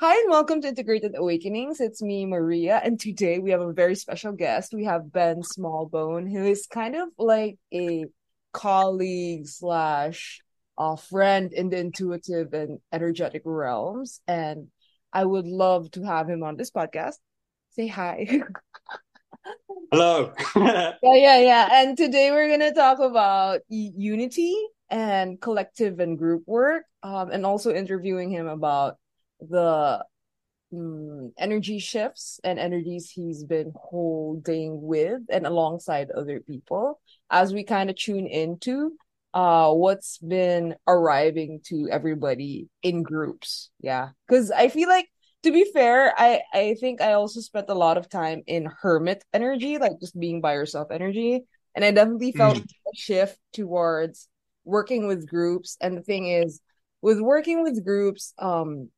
Hi and welcome to Integrated Awakenings. It's me, Maria, and today we have a very special guest. We have Ben Smallbone, who is kind of like a colleague slash a friend in the intuitive and energetic realms. And I would love to have him on this podcast. Say hi. Hello. yeah, yeah, yeah. And today we're gonna talk about unity and collective and group work, um, and also interviewing him about the um, energy shifts and energies he's been holding with and alongside other people as we kind of tune into uh what's been arriving to everybody in groups. Yeah. Because i feel like to be fair i i think i also spent a lot of time in hermit energy like just being by yourself energy. And i definitely felt mm. a shift towards working with groups. And the thing is with working with groups um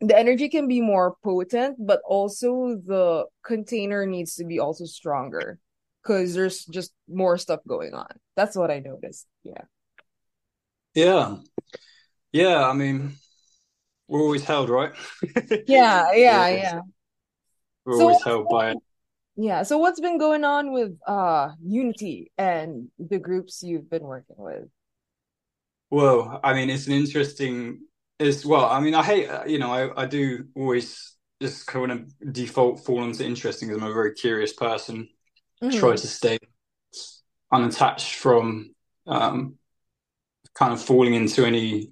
the energy can be more potent, but also the container needs to be also stronger because there's just more stuff going on. That's what I noticed. Yeah. Yeah. Yeah. I mean, we're always held, right? yeah. Yeah. Yeah. We're so always held by it. Yeah. So what's been going on with uh Unity and the groups you've been working with? Well, I mean, it's an interesting is well i mean i hate uh, you know i, I do always just kind of default fall into interesting because i'm a very curious person mm-hmm. try to stay unattached from um, kind of falling into any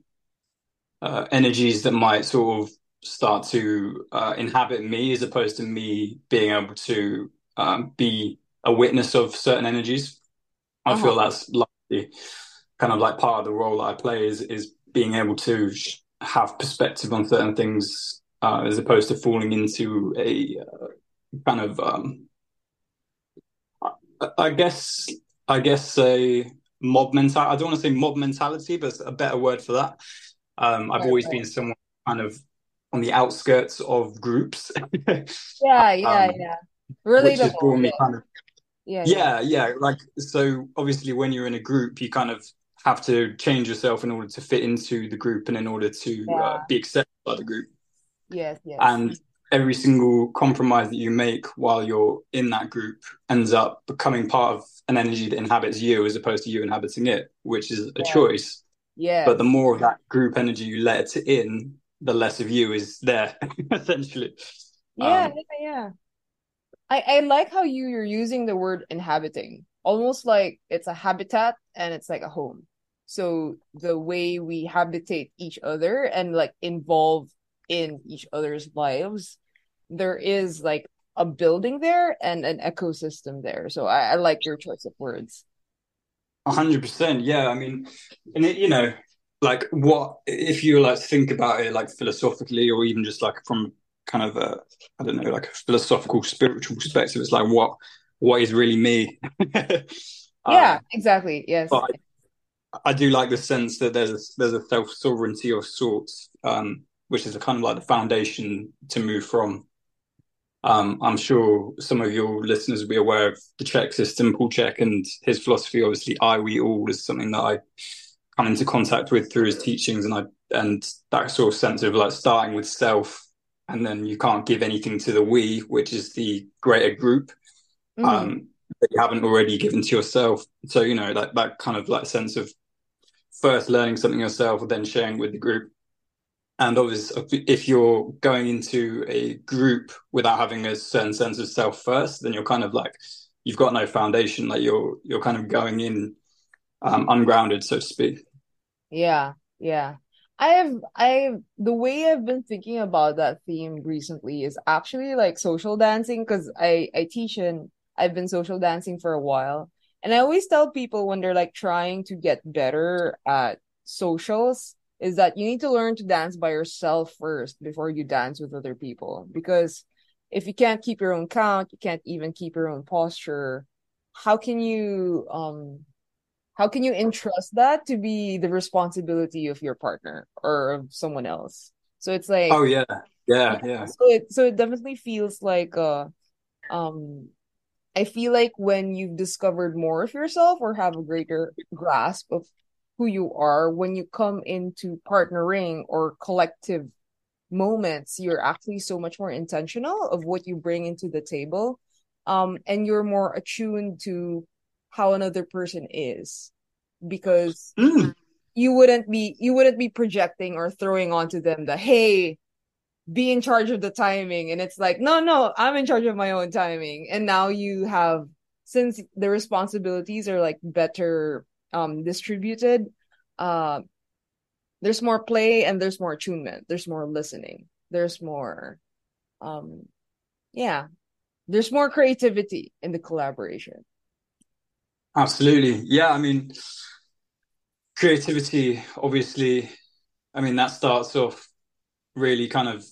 uh, energies that might sort of start to uh, inhabit me as opposed to me being able to um, be a witness of certain energies i uh-huh. feel that's like kind of like part of the role that i play is is being able to have perspective on certain things uh, as opposed to falling into a uh, kind of um, I guess I guess a mob mentality. I don't want to say mob mentality, but a better word for that. Um, I've always been someone kind of on the outskirts of groups. yeah, yeah, um, yeah. Relatable. Which has brought me kind of yeah, yeah, yeah. Like so, obviously, when you're in a group, you kind of have to change yourself in order to fit into the group and in order to uh, yeah. uh, be accepted by the group. Yes, yes. And every single compromise that you make while you're in that group ends up becoming part of an energy that inhabits you as opposed to you inhabiting it, which is a yeah. choice. Yeah. But the more of that group energy you let it in, the less of you is there, essentially. Yeah, um, yeah, yeah. I, I like how you, you're using the word inhabiting, almost like it's a habitat and it's like a home so the way we habitate each other and like involve in each other's lives there is like a building there and an ecosystem there. So i, I like your choice of words. 100% yeah i mean and it, you know like what if you like think about it like philosophically or even just like from kind of a i don't know like a philosophical spiritual perspective it's like what what is really me? Yeah um, exactly. Yes. but I do like the sense that there's a, there's a self sovereignty of sorts, um, which is a kind of like the foundation to move from. Um, I'm sure some of your listeners will be aware of the CHEK system, Paul Chek, and his philosophy. Obviously, I, we, all is something that I come into contact with through his teachings, and I and that sort of sense of like starting with self, and then you can't give anything to the we, which is the greater group. Mm. Um, that you haven't already given to yourself. So you know that that kind of like sense of first learning something yourself, then sharing with the group. And obviously, if you're going into a group without having a certain sense of self first, then you're kind of like you've got no foundation. Like you're you're kind of going in um, ungrounded, so to speak. Yeah, yeah. I have I the way I've been thinking about that theme recently is actually like social dancing because I I teach and I've been social dancing for a while and I always tell people when they're like trying to get better at socials is that you need to learn to dance by yourself first before you dance with other people. Because if you can't keep your own count, you can't even keep your own posture. How can you um how can you entrust that to be the responsibility of your partner or of someone else? So it's like Oh yeah. Yeah, yeah. So it so it definitely feels like uh um I feel like when you've discovered more of yourself or have a greater grasp of who you are, when you come into partnering or collective moments you're actually so much more intentional of what you bring into the table um and you're more attuned to how another person is because Mm. you wouldn't be you wouldn't be projecting or throwing onto them the hey be in charge of the timing. And it's like no no i'm in charge of my own timing. And now you have since the responsibilities are like better um distributed uh there's more play and there's more attunement. There's more listening. There's more um yeah there's more creativity in the collaboration. Absolutely. Yeah, I mean, creativity, obviously, I mean, that starts off really kind of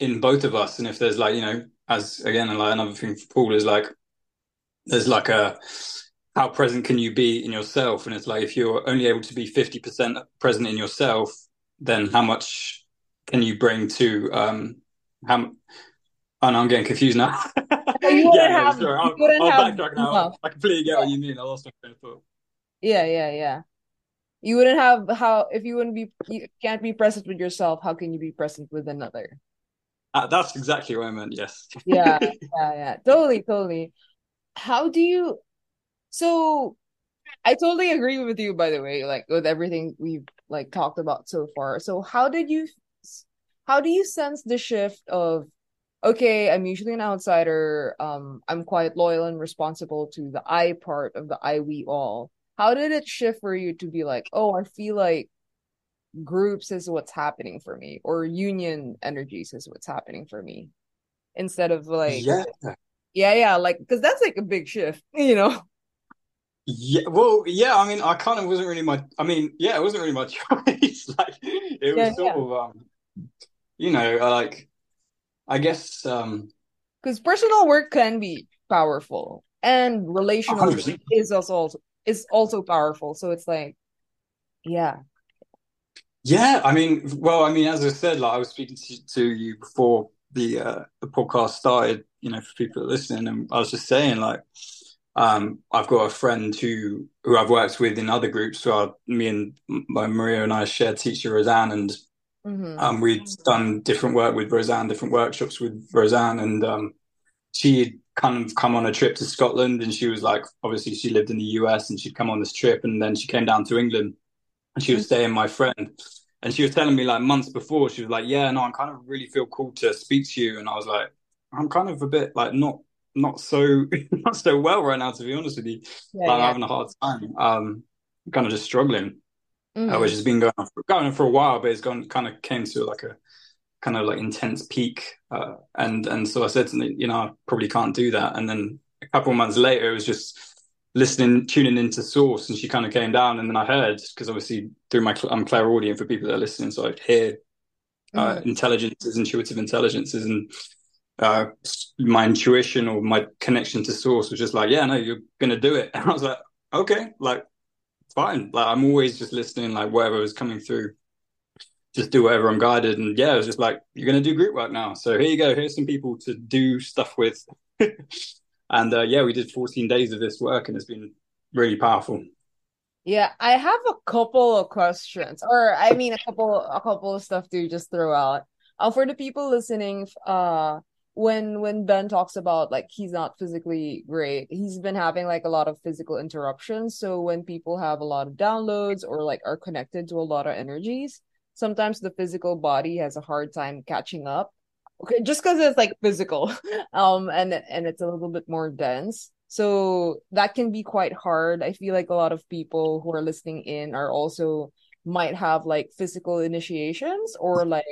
in both of us. And if there's like, you know, as again, like another thing for Paul is like, there's like a, how present can you be in yourself? And it's like, if you're only able to be 50% present in yourself, then how much can you bring to, um, how, oh no, I'm getting confused now. you wouldn't no, sorry. I'll, I'll have backtrack now. I completely get what you mean. I lost my train of thought. yeah yeah yeah you wouldn't have how if you wouldn't be you can't be present with yourself how can you be present with another Uh, that's exactly what I meant. Yes. yeah yeah yeah totally totally how do you so i totally agree with you by the way like with everything we've like talked about so far so how did you how do you sense the shift of okay i'm usually an outsider um i'm quite loyal and responsible to the i part of the i we all how did it shift for you to be like oh i feel like groups is what's happening for me or union energies is what's happening for me instead of like Yeah. yeah, yeah, like because that's like a big shift, you know. Yeah, well, yeah, I mean, I kind of wasn't really my, I mean, yeah, it wasn't really my choice. Like, it was Yeah, sort of, um, you know, like, I guess, um, Because personal work can be powerful, and relational 100%. is also is also powerful. So it's like, yeah, Yeah, I mean, well, I mean, as I said, like I was speaking to, to you before the uh, the podcast started, you know, for people listening, and I was just saying, like, um, I've got a friend who who I've worked with in other groups. So I, me and my Maria and I shared teacher Roseanne, and hmm um, we'd done different work with Roseanne, different workshops with Roseanne, and um, she'd kind of come on a trip to Scotland, and she was like, obviously, she lived in the US, and she'd come on this trip, and then she came down to England, and she was staying my friend, and she was telling me like months before, she was like, "Yeah, no, I kind of really feel called to speak to you," and I was like, "I'm kind of a bit like not." Not so, not so well right now, to be honest with you. yeah, Like, I'm having a hard time. Um, kind of just struggling uh, Mhm. which has been going on for, going on for a while, but it's gone kind of came to like a kind of like intense peak. Uh, and and so I said to them, you know, I probably can't do that. And then a couple of months later, it was just listening, tuning into Source, and she kind of came down, and then I heard because obviously through my I'm clairaudient for people that are listening, so I'd hear uh, Mhm. intelligences, intuitive intelligences, and uh, my intuition or my connection to Source was just like, yeah, no, you're gonna do it. And I was like, okay, like fine. Like I'm always just listening, like whatever was coming through, just do whatever I'm guided. And yeah, it was just like, you're gonna do group work now. So here you go. Here's some people to do stuff with. and uh, yeah, we did 14 days of this work, and it's been really powerful. Yeah, I have a couple of questions, or I mean, a couple, a couple of stuff to just throw out. Uh, for the people listening, uh, when when Ben talks about like he's not physically great, he's been having like a lot of physical interruptions. So when people have a lot of downloads or like are connected to a lot of energies, sometimes the physical body has a hard time catching up. Okay, just because it's like physical, um, and and it's a little bit more dense. So that can be quite hard. I feel like a lot of people who are listening in are also might have like physical initiations or like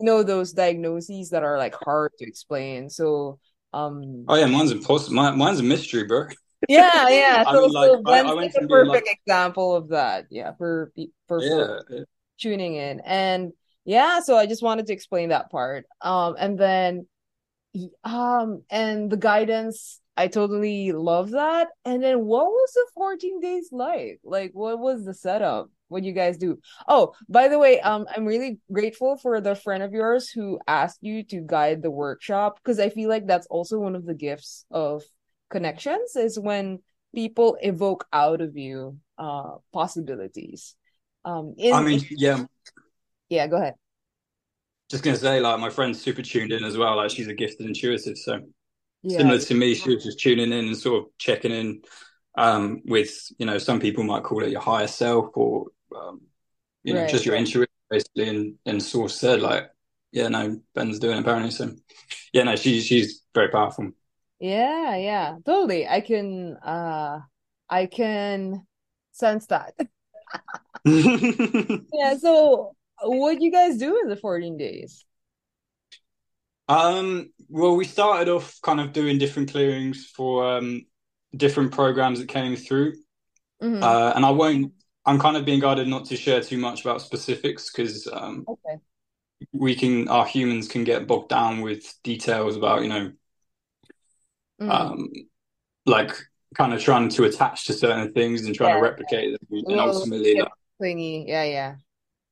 you know those diagnoses that are like hard to explain. So um Oh yeah, mine's impossible. Mine, mine's a mystery, bro. yeah, yeah. I So mean, like, so I, I went a being like, perfect example of that. Yeah, for for folks yeah, tuning in. And yeah, so I just wanted to explain that part. Um and then um and the guidance I totally love that. And then what was the 14 days like? Like what was the setup? What you guys do? Oh, by the way, um I'm really grateful for the friend of yours who asked you to guide the workshop because I feel like that's also one of the gifts of connections is when people evoke out of you uh possibilities. Um in, I mean, yeah, yeah, go ahead. just gonna say, like my friend's super tuned in as well. Like she's a gifted intuitive, so yeah. similar to me, she was just tuning in and sort of checking in um, with you know some people might call it your higher self or um, you know right. just your intuition basically. And and Source said like, yeah, no, Ben's doing it apparently. So yeah, no, she's she's very powerful. Yeah, yeah, totally. I can uh I can sense that. yeah. So what you guys do in the 14 days? Um, well, we started off kind of doing different clearings for um, different programs that came through. Mm-hmm. Uh, and I won't, I'm kind of being guided not to share too much about specifics because um, okay. we can, our humans can get bogged down with details about, you know, mm-hmm. um, like kind of trying to attach to certain things and trying yeah. to replicate them. And ultimately, like, clingy. Yeah, yeah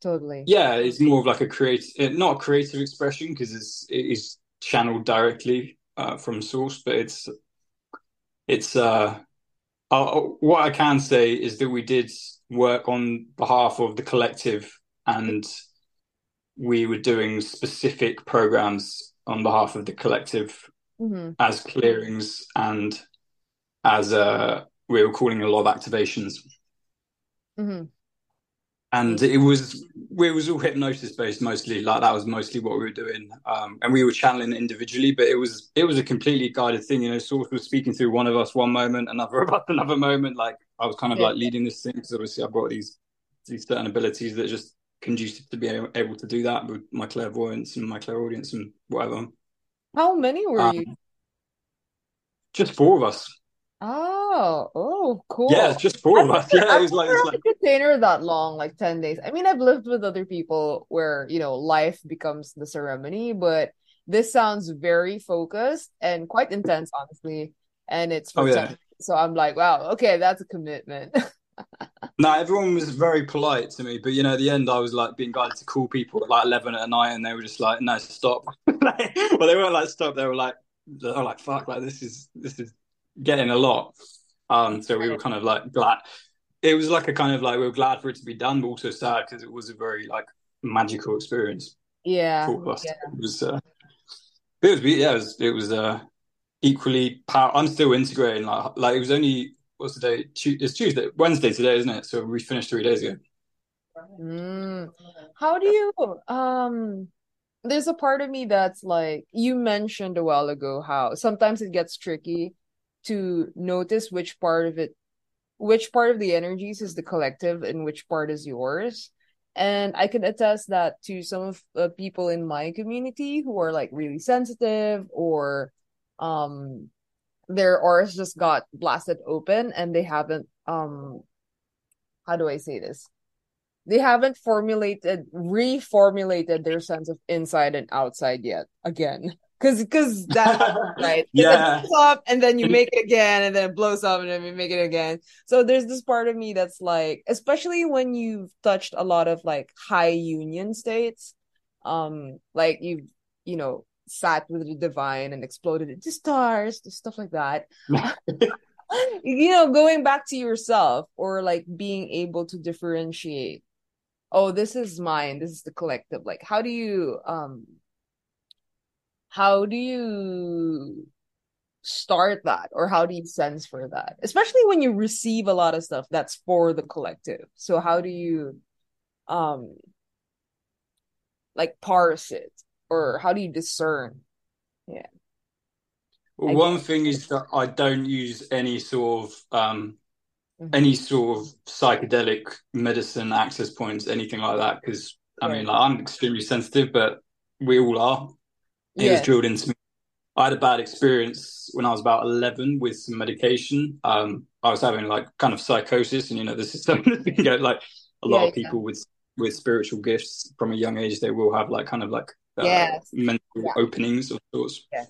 totally yeah it's more of like a creative not a creative expression because it's it is channeled directly uh, from source but it's it's uh, uh, what i can say is that we did work on behalf of the collective and we were doing specific programs on behalf of the collective mm-hmm. as clearings and as uh, we were calling a lot of activations. Mm-hmm. And it was it was all hypnosis based mostly like that was mostly what we were doing. Um, and we were channeling individually but it was it was a completely guided thing you know source was speaking through one of us one moment another about another moment. Like i was kind of yeah. like leading this thing because obviously i've got these these certain abilities that just conducive to be able to do that with my clairvoyance and my clairaudience and whatever. How many were um, you? just four of us Oh, oh, cool. Yeah, it's just four us. Yeah, it was like, it's like a container that long, like 10 days. I mean, I've lived with other people where, you know, life becomes the ceremony, but this sounds very focused and quite intense, honestly. And it's oh, for oh, yeah. so I'm like, wow, okay, that's a commitment. no, everyone was very polite to me, but you know, at the end, I was like being guided to call people at like eleven at night, and they were just like, "No, stop." like, well, they weren't like stop. They were like, "They were like, fuck, like this is this is getting a lot. Um, so we were kind of like glad. It was like a kind of like we were glad for it to be done, but also sad because it was a very like magical experience. Yeah, for us. Yeah. It was. Uh, it was. Yeah, it was. It was uh, equally power. I'm still integrating. Like, like it was only what's the day? It's Tuesday, Wednesday today, isn't it? So we finished three days ago. Mm. How do you um? There's a part of me that's like you mentioned a while ago how sometimes it gets tricky to notice which part of it which part of the energies is the collective and which part is yours. And i can attest that to some of the people in my community who are like really sensitive or um their auras just got blasted open and they haven't um how do i say this? They haven't formulated reformulated their sense of inside and outside yet again because because that right yeah. It up and then you make it again and then it blows up and then you make it again. So there's this part of me that's like especially when you've touched a lot of like high union states um like you've you know sat with the divine and exploded into stars stuff like that. You know going back to yourself or like being able to differentiate oh this is mine. This is the collective. Like how do you um how do you start that or how do you sense for that especially when you receive a lot of stuff that's for the collective so how do you um like parse it or how do you discern yeah well, one thing is that I don't use any sort of um, mm-hmm. any sort of psychedelic medicine access points, anything like that. Because I mean, like, I'm extremely sensitive, but we all are. It yeah. was drilled into me. I had a bad experience when I was about 11 with some medication. Um, I was having like kind of psychosis, and you know, this is something that you like a lot yeah, of people yeah. with with spiritual gifts from a young age, they will have like kind of like uh, yes. mental openings of sorts. Yes.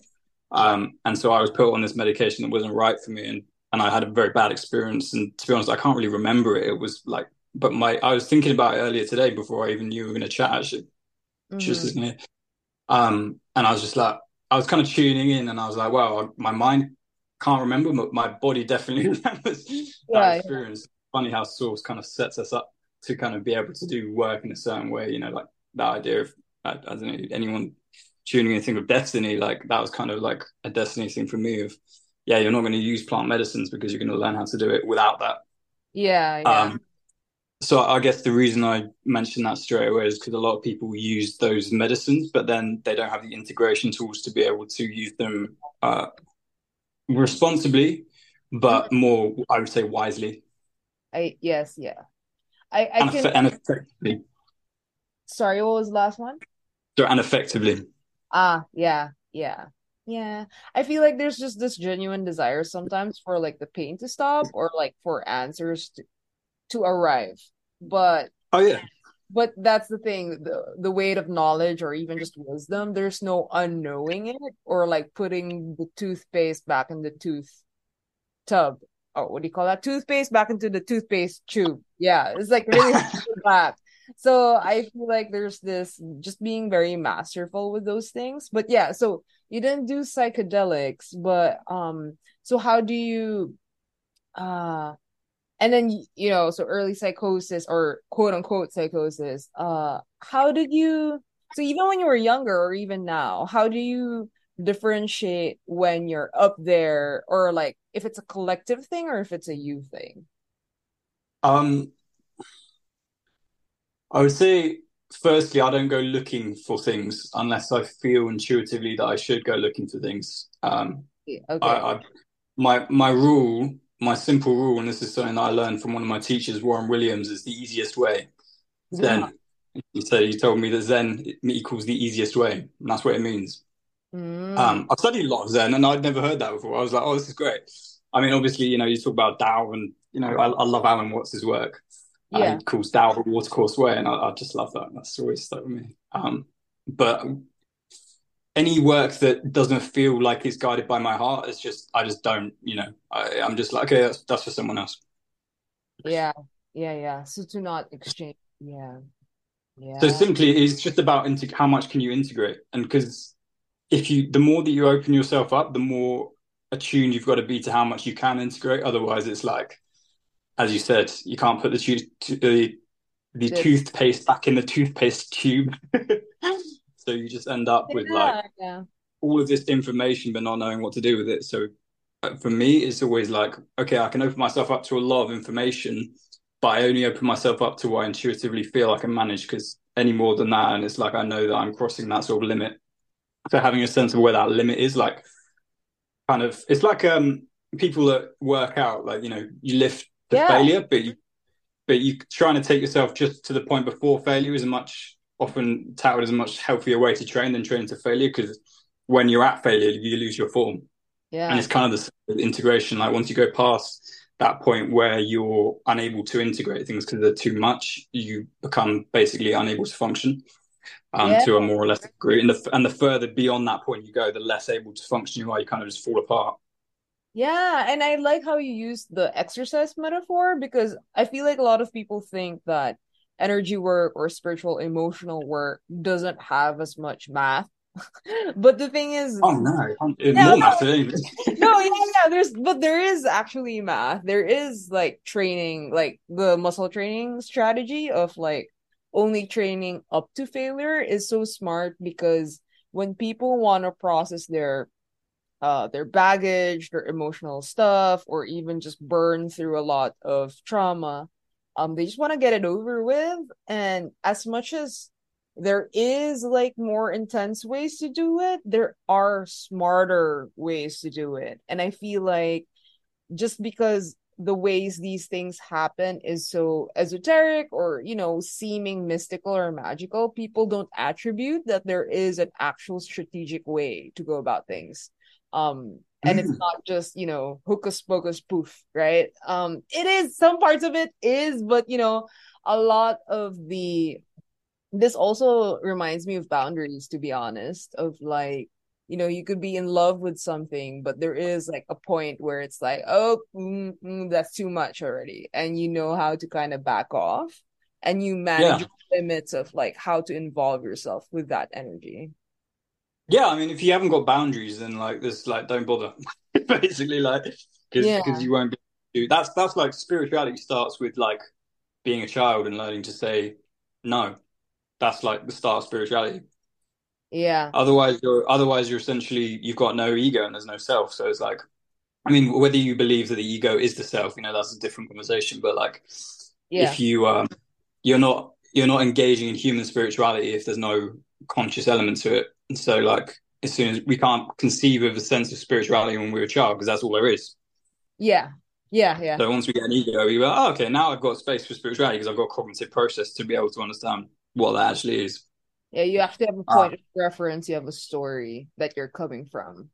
Um, and so I was put on this medication that wasn't right for me, and and I had a very bad experience. And to be honest, I can't really remember it. It was like, but my I was thinking about it earlier today before I even knew we were going to chat. Actually, mm-hmm. just um, and I was just like, I was kind of tuning in, and I was like, wow, my mind can't remember, but my body definitely remembers that experience. Yeah. Funny how Source kind of sets us up to kind of be able to do work in a certain way. You know, like that idea of I, I don't know anyone tuning in think of destiny like that was kind of like a destiny thing for me of yeah you're not going to use plant medicines because you're going to learn how to do it without that yeah, yeah. um so I guess the reason I mentioned that straight away is because a lot of people use those medicines, but then they don't have the integration tools to be able to use them uh, responsibly, but mm-hmm. more, I would say, wisely. I yes, yeah. I, I and, can and effectively. Sorry, what was the last one? So and effectively. Ah, yeah, yeah. Yeah. I feel like there's just this genuine desire sometimes for like the pain to stop or like for answers to, to arrive. But oh yeah. But that's the thing, the the weight of knowledge or even just wisdom, there's no unknowing it or like putting the toothpaste back in the tooth tub. Oh, what do you call that? Toothpaste back into the toothpaste tube. Yeah, it's like really back. So I feel like there's this just being very masterful with those things. But yeah, so you didn't do psychedelics, but um, so how do you uh and then you know so early psychosis or quote unquote psychosis uh how did you so even when you were younger or even now how do you differentiate when you're up there or like if it's a collective thing or if it's a you thing um i would say firstly i don't go looking for things unless i feel intuitively that i should go looking for things um okay. I, I, my my rule my simple rule, and this is something that I learned from one of my teachers, Warren Williams, is the easiest way. Zen. Yeah. He said he told me that Zen equals the easiest way, and that's what it means. Mm. Um, I've studied a lot of Zen, and I'd never heard that before. I was like, "Oh, this is great." I mean, obviously, you know, you talk about Tao, and you know, I, I love Alan Watts' work. Uh, yeah. Uh, he calls Tao the watercourse way, and I, I, just love that. That's always stuck with me. Um, but any work that doesn't feel like it's guided by my heart it's just i just don't you know I, am just like okay that's, that's for someone else. Yeah yeah yeah. So to not exchange yeah. Yeah. so simply it's just about into how much can you integrate? And because if you the more that you open yourself up the more attuned you've got to be to how much you can integrate. Otherwise it's like as you said you can't put the, the, the toothpaste back in the toothpaste tube So you just end up with yeah, like yeah. all of this information, but not knowing what to do with it. So uh, for me, it's always like, okay, I can open myself up to a lot of information, but I only open myself up to what I intuitively feel I can manage because any more than that, and it's like I know that I'm crossing that sort of limit. So having a sense of where that limit is, like, kind of, it's like um people that work out, like you know, you lift the yeah. failure, but you but you trying to take yourself just to the point before failure is a much often touted as a much healthier way to train than training to failure because when you're at failure, you lose your form. Yeah. And it's kind of the integration. Like once you go past that point where you're unable to integrate things because they're too much, you become basically unable to function um, yeah. to a more or less degree. And the, and the further beyond that point you go, the less able to function you are. You kind of just fall apart. Yeah, and I like how you use the exercise metaphor because I feel like a lot of people think that energy work or spiritual emotional work doesn't have as much math. But the thing is oh no yeah, more math no, no. yeah yeah there's but there is actually math. There is like training like the muscle training strategy of like only training up to failure is so smart because when people want to process their uh their baggage their emotional stuff or even just burn through a lot of trauma um they just want to get it over with and as much as there is like more intense ways to do it there are smarter ways to do it. And i feel like just because the ways these things happen is so esoteric or you know seeming mystical or magical people don't attribute that there is an actual strategic way to go about things. Um and it's mm. not just you know hocus pocus poof right um it is some parts of it is but you know a lot of the this also reminds me of boundaries to be honest of like you know you could be in love with something but there is like a point where it's like oh mm, mm, that's too much already and you know how to kind of back off and you manage yeah. limits of like how to involve yourself with that energy yeah, I mean, if you haven't got boundaries, then like this, like don't bother. Basically, like because yeah. because you won't be. That's that's like spirituality starts with like being a child and learning to say no. that's like the start of spirituality. Yeah. Otherwise, you're otherwise you're essentially you've got no ego and there's no self. So it's like, I mean, whether you believe that the ego is the self, you know, that's a different conversation. But like, Yeah. if you um, you're not you're not engaging in human spirituality if there's no conscious element to it. And so like, as soon as we can't conceive of a sense of spirituality when we're a child because that's all there is. Yeah. Yeah. Yeah. So once we get an ego, we go, oh, okay, now I've got space for spirituality because I've got a cognitive process to be able to understand what that actually is. Yeah. You have to have a Ah. point of reference. You have a story that you're coming from.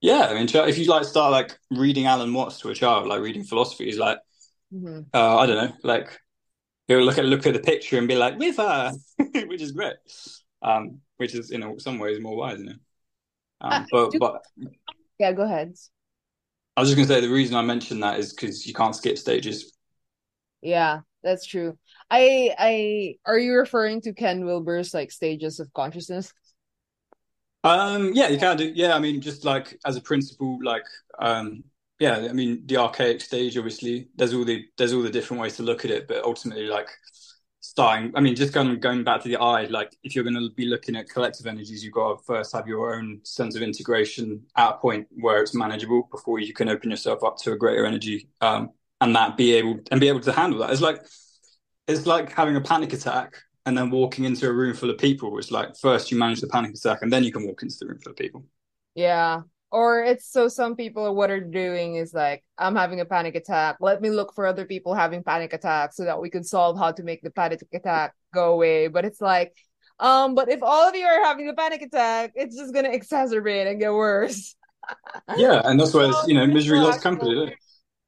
Yeah, I mean, if you like start like reading Alan Watts to a child, like reading philosophy, he's like, Mhm. uh, I don't know, like he'll look at look at the picture and be like, river, which is great. Um, which is in some ways more wise, you know. Um, Ah, but do- but Yeah. Go ahead. I was just gonna say the reason I mentioned that is because you can't skip stages. Yeah, that's true. I I are you referring to Ken Wilber's like stages of consciousness? Um, yeah, you can do. Yeah, I mean, just like as a principle, like, um, yeah, I mean, the archaic stage, obviously, there's all the there's all the different ways to look at it, but ultimately, like, starting. I mean, just going going back to the eye, like, if you're going to be looking at collective energies, you've got to first have your own sense of integration at a point where it's manageable before you can open yourself up to a greater energy, um, and that be able and be able to handle that. It's like it's like having a panic attack and then walking into a room full of people. It's like first you manage the panic attack and then you can walk into the room full of people. Yeah. Or it's so some people what are doing is like, I'm having a panic attack. Let me look for other people having panic attacks so that we can solve how to make the panic attack go away. But it's like, um, but if all of you are having a panic attack, it's just gonna exacerbate and get worse. Yeah, and that's why it's, you know misery no loves company.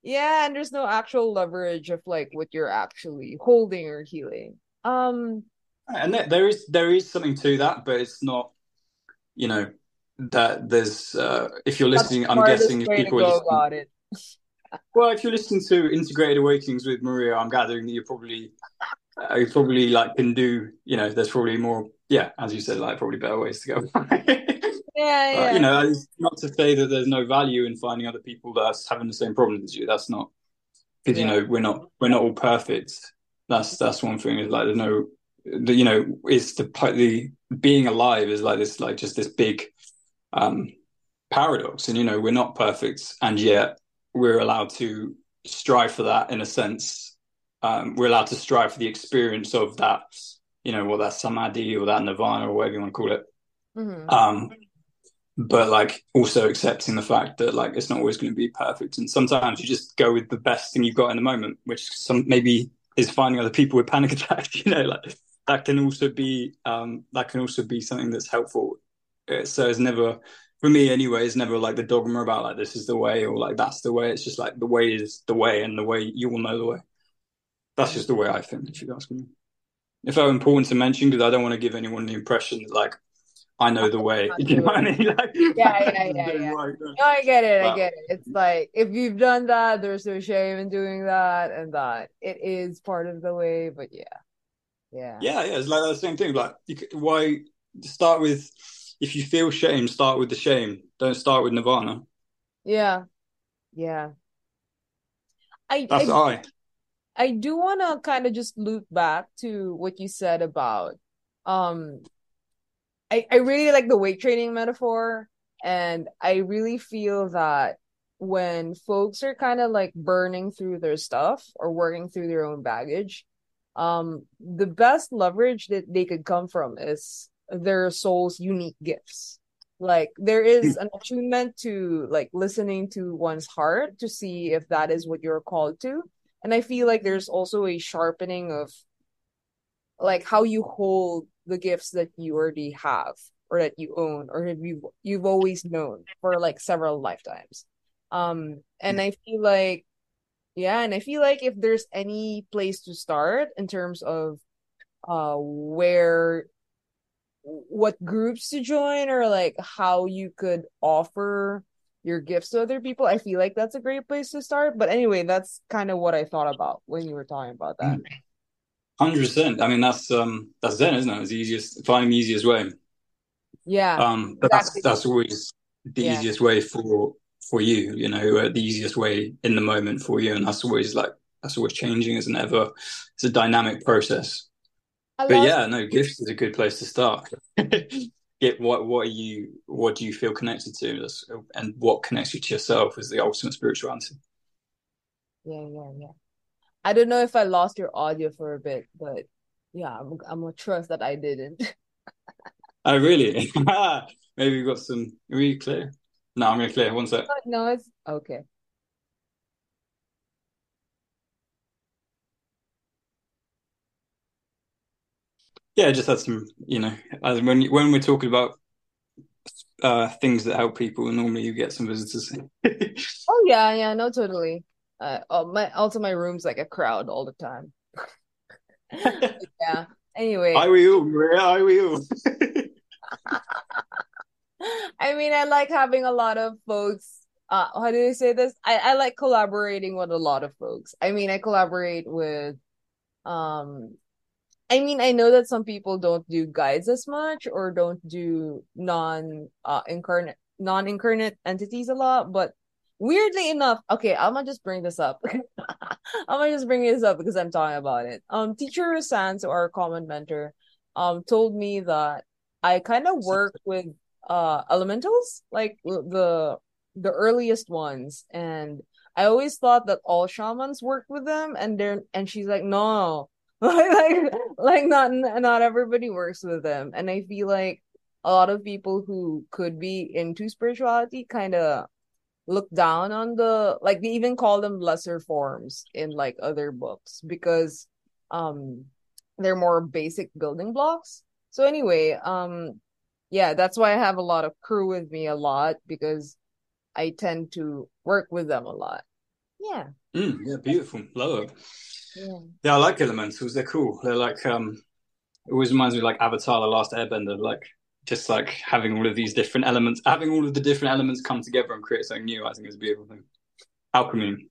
Yeah, and there's no actual leverage of like what you're actually holding or healing. Um, And there is there is something to that, but it's not. You know that there's uh, if you're listening, I'm guessing if people about it. well, if you're listening to Integrated Awakenings with Maria, I'm gathering that you probably uh, you probably like can do. You know, there's probably more. Yeah, as you said, like probably better ways to go. Yeah, yeah. you know, not to say that there's no value in finding other people that's having the same problems as you. That's not because you know we're not we're not all perfect. That's that's one thing. Is like there's no, the, you know, it's the part the being alive is like this like just this big um paradox, and you know we're not perfect, and yet we're allowed to strive for that in a sense. Um, we're allowed to strive for the experience of that, you know, what that samadhi or that nirvana or whatever you want to call it. Mhm. Um, but like also accepting the fact that like it's not always going to be perfect, and sometimes you just go with the best thing you've got in the moment, which some maybe is finding other people with panic attacks. You know, like that can also be um, that can also be something that's helpful. So it's never for me anyway. It's never like the dogma about like this is the way or like that's the way. It's just like the way is the way, and the way you will know the way. That's just the way I think. If you ask me, if I'm important to mention, because I don't want to give anyone the impression that like I know the way. You know what I mean? Like, Yeah, yeah, yeah, yeah. Right, No, I get it. I get it. It's like if you've done that, there's no shame in doing that, and that it is part of the way. But yeah, yeah, Yeah, yeah, it's like the same thing. Like, you, why start with if you feel shame, start with the shame. Don't start with Nirvana. yeah, yeah. I That's I, I. I do want to kind of just loop back to what you said about um I I really like the weight training metaphor and I really feel that when folks are kind of like burning through their stuff or working through their own baggage um the best leverage that they could come from is their soul's unique gifts. Like there is an attunement to like listening to one's heart to see if that is what you're called to. And I feel like there's also a sharpening of like how you hold the gifts that you already have or that you own or have you you've always known for like several lifetimes. Um and I feel like yeah, and I feel like if there's any place to start in terms of uh where what groups to join or like how you could offer your gifts to other people, I feel like that's a great place to start. But anyway, that's kind of what I thought about when you were talking about that. Hundred percent. I mean, that's um, that's Zen, isn't it? It's the easiest, finding the easiest way. Yeah, Um, but exactly. that's that's always the Yeah. easiest way for for you. You know, uh, the easiest way in the moment for you, and that's always like that's always changing. It's ever. It's a dynamic process. I But yeah, no, gifts is a good place to start. Get what what are you what do you feel connected to, and what connects you to yourself is the ultimate spiritual answer. Yeah, yeah, yeah. I don't know if I lost your audio for a bit, but yeah, I'm I'm gonna trust that I didn't. Oh, really? Maybe we've got some. Are we clear? No, I'm gonna clear. One sec. Oh, no, it's okay. Yeah, I just had some, you know, as when when we're talking about uh things that help people, normally you get some visitors. Oh yeah, yeah, no, totally. Uh, oh, my also my room's like a crowd all the time. Yeah. Anyway, we all, Maria? We all? I mean, I like having a lot of folks. Uh, how do I say this? I I like collaborating with a lot of folks. I mean, I collaborate with um I mean, I know that some people don't do guides as much or don't do non uh incarnate non-incarnate entities a lot, but weirdly enough, okay, I'm gonna just bring this up. I'm gonna just bring this up because I'm talking about it. Um, teacher Sans, our common mentor, um, told me that I kind of work with uh elementals, like the the earliest ones, and I always thought that all shamans worked with them, and they're and she's like, no, like like not not everybody works with them, and I feel like a lot of people who could be into spirituality kind of look down on the like they even call them lesser forms in like other books because um they're more basic building blocks. So anyway, um yeah, that's why I have a lot of crew with me a lot because I tend to work with them a lot. Yeah. Mm, yeah, beautiful. Love. Yeah. Yeah, I like elementals. They're cool. They're like um it always reminds me of like Avatar, the last airbender, like just like having all of these different elements, having all of the different elements come together and create something new, I think is a beautiful thing. Alchemy.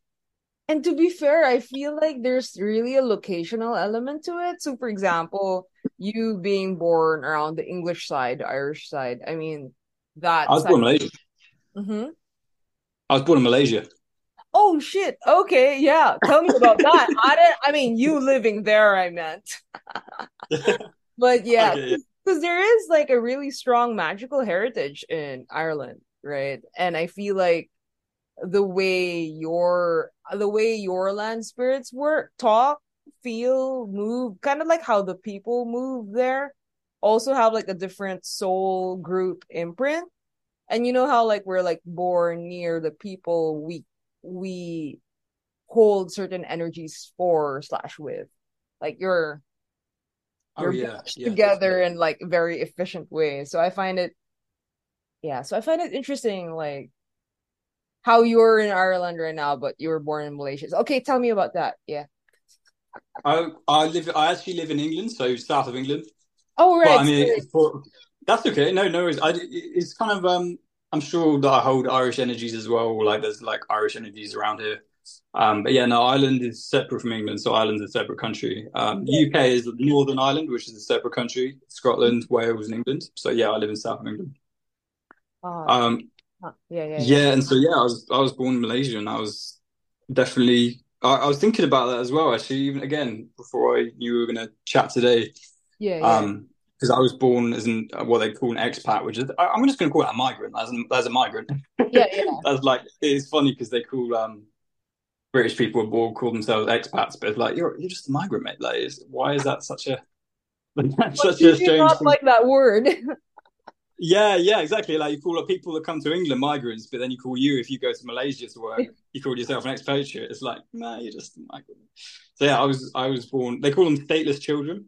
And to be fair, I feel like there's really a locational element to it. So, for example, you being born around the English side, Irish side, I mean, that. I was side- born in Malaysia. hmm I was born in Malaysia. Oh shit. Okay, yeah. Tell me about that. I didn't, I mean, you living there, I meant. But yeah, Okay, because there is like a really strong magical heritage in Ireland, right? And I feel like the way your the way your land spirits work, talk, feel, move, kind of like how the people move there, also have like a different soul group imprint. And you know how like we're like born near the people we we hold certain energies for slash with. Like you're Oh you're yeah, yeah. together in like very efficient ways. So I find it, yeah. So I find it interesting, like how you're in Ireland right now, but you were born in Malaysia. So, okay, tell me about that. Yeah. I I live. I actually live in England, so south of England. Oh But right. I mean, for, that's okay. No, no worries. I, it's kind of um. I'm sure that I hold Irish energies as well. Like there's like Irish energies around here. Um, but yeah, no, Ireland is separate from England, so Ireland's a separate country. Um, UK is Northern Ireland, which is a separate country. Scotland, Wales, and England. So yeah, I live in South England. Uh, Um, huh. yeah, yeah, yeah. yeah, and so yeah, I was I was born in Malaysia, and I was definitely I, I was thinking about that as well. Actually, even again before I knew we were going to chat today. Yeah, yeah. Um, because I was born as an what they call an expat, which is I, I'm just going to call it a migrant. As, an, as a migrant, Yeah, yeah. that's like it's funny because they call um British people abroad call themselves expats, but it's like you're you're just a migrant, mate. Like, is, why is that such a But such you a do strange not thing? like that word. Yeah, yeah, exactly. Like you call up people that come to England migrants, but then you call you if you go to Malaysia to work, you call yourself an expatriate. It's like, nah, you're just a migrant. So yeah, I was I was born. They call them stateless children.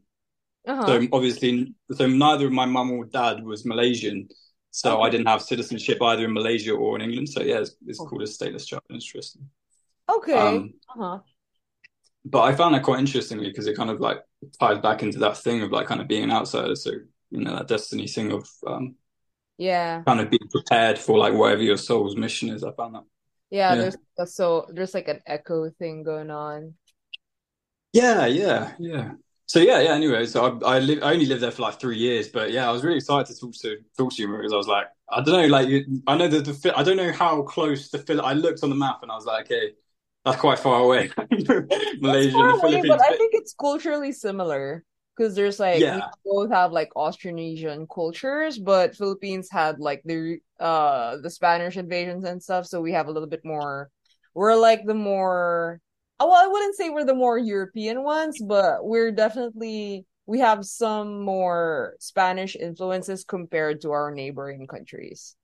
Uh-huh. So obviously, so neither of my mum or dad was Malaysian, so Okay. I didn't have citizenship either in Malaysia or in England. So yeah, it's, it's Oh. called a stateless child. Interesting. Okay. Um, Uh-huh. but I found that quite interestingly because it kind of like ties back into that thing of like kind of being an outsider. So you know that destiny thing of um, Yeah. kind of being prepared for like whatever your soul's mission is. I found that. Yeah, Yeah. there's a, so there's like an echo thing going on. Yeah, yeah, yeah. So yeah, yeah. Anyway, so I I, live, I only lived there for like three years, but yeah, I was really excited to talk to talk to you because I was like, I don't know, like I know that the I don't know how close the Phil. I looked on the map and I was like, okay, that's quite far away, Malaysia far away, Philippines. but I think it's culturally similar. because there's like we both have like Austronesian cultures, but Philippines had like the uh the Spanish invasions and stuff, so we have a little bit more. We're like the more. Oh, Well, I wouldn't say we're the more European ones, but we're definitely we have some more Spanish influences compared to our neighboring countries.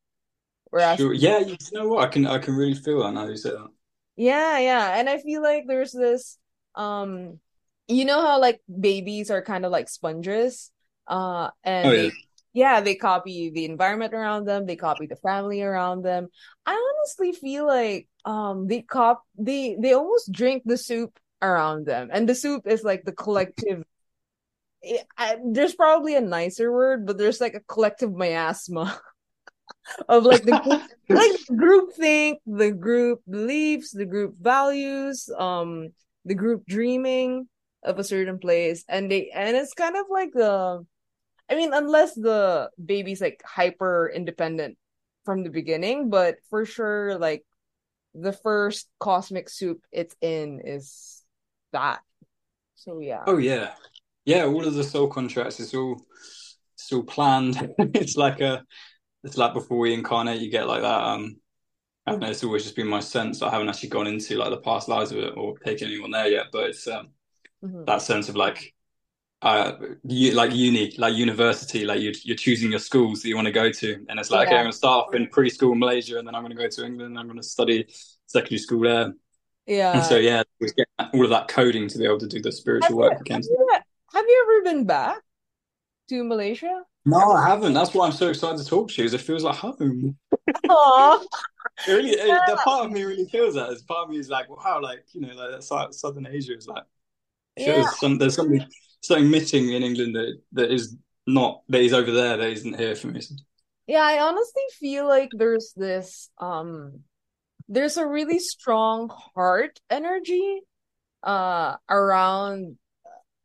Whereas, sure. Yeah, you know what? I can I can really feel that now you say that. yeah, yeah, and I feel like there's this um you know how like babies are kind of like sponges uh Oh and yeah. they yeah they copy the environment around them they copy the family around them i honestly feel like um they cop they they almost drink the soup around them. And the soup is like the collective I, I- there's probably a nicer word but there's like a collective miasma of like the group like group think the group beliefs the group values um the group dreaming of a certain place. And they and it's kind of like the i mean unless the baby's like hyper independent from the beginning but for sure like the first cosmic soup it's in is that so yeah Oh yeah. Yeah, all of the soul contracts, it's all it's all planned. It's like a it's like before we incarnate, you get like that. Um, I don't know. It's always just been my sense. I haven't actually gone into like the past lives of it or taken anyone there yet, but it's um Mhm. that sense of like uh like uni, like university, like you you're choosing your schools that you want to go to, and it's like okay, I'm gonna start off in preschool in Malaysia, and then I'm gonna go to England, and I'm gonna study secondary school there, and yeah so yeah, we get all of that coding to be able to do the have spiritual you work have again. you have you ever been back to malaysia No, I haven't. That's why I'm so excited to talk to you. Is it feels like home. oh It really, it, the part of me really feels that. As part of me is like, wow, like you know, like that's Southern Asia is like yeah some there's something something missing in England that that is not that is over there that isn't here for me. Yeah, I honestly feel like there's this um there's a really strong heart energy uh around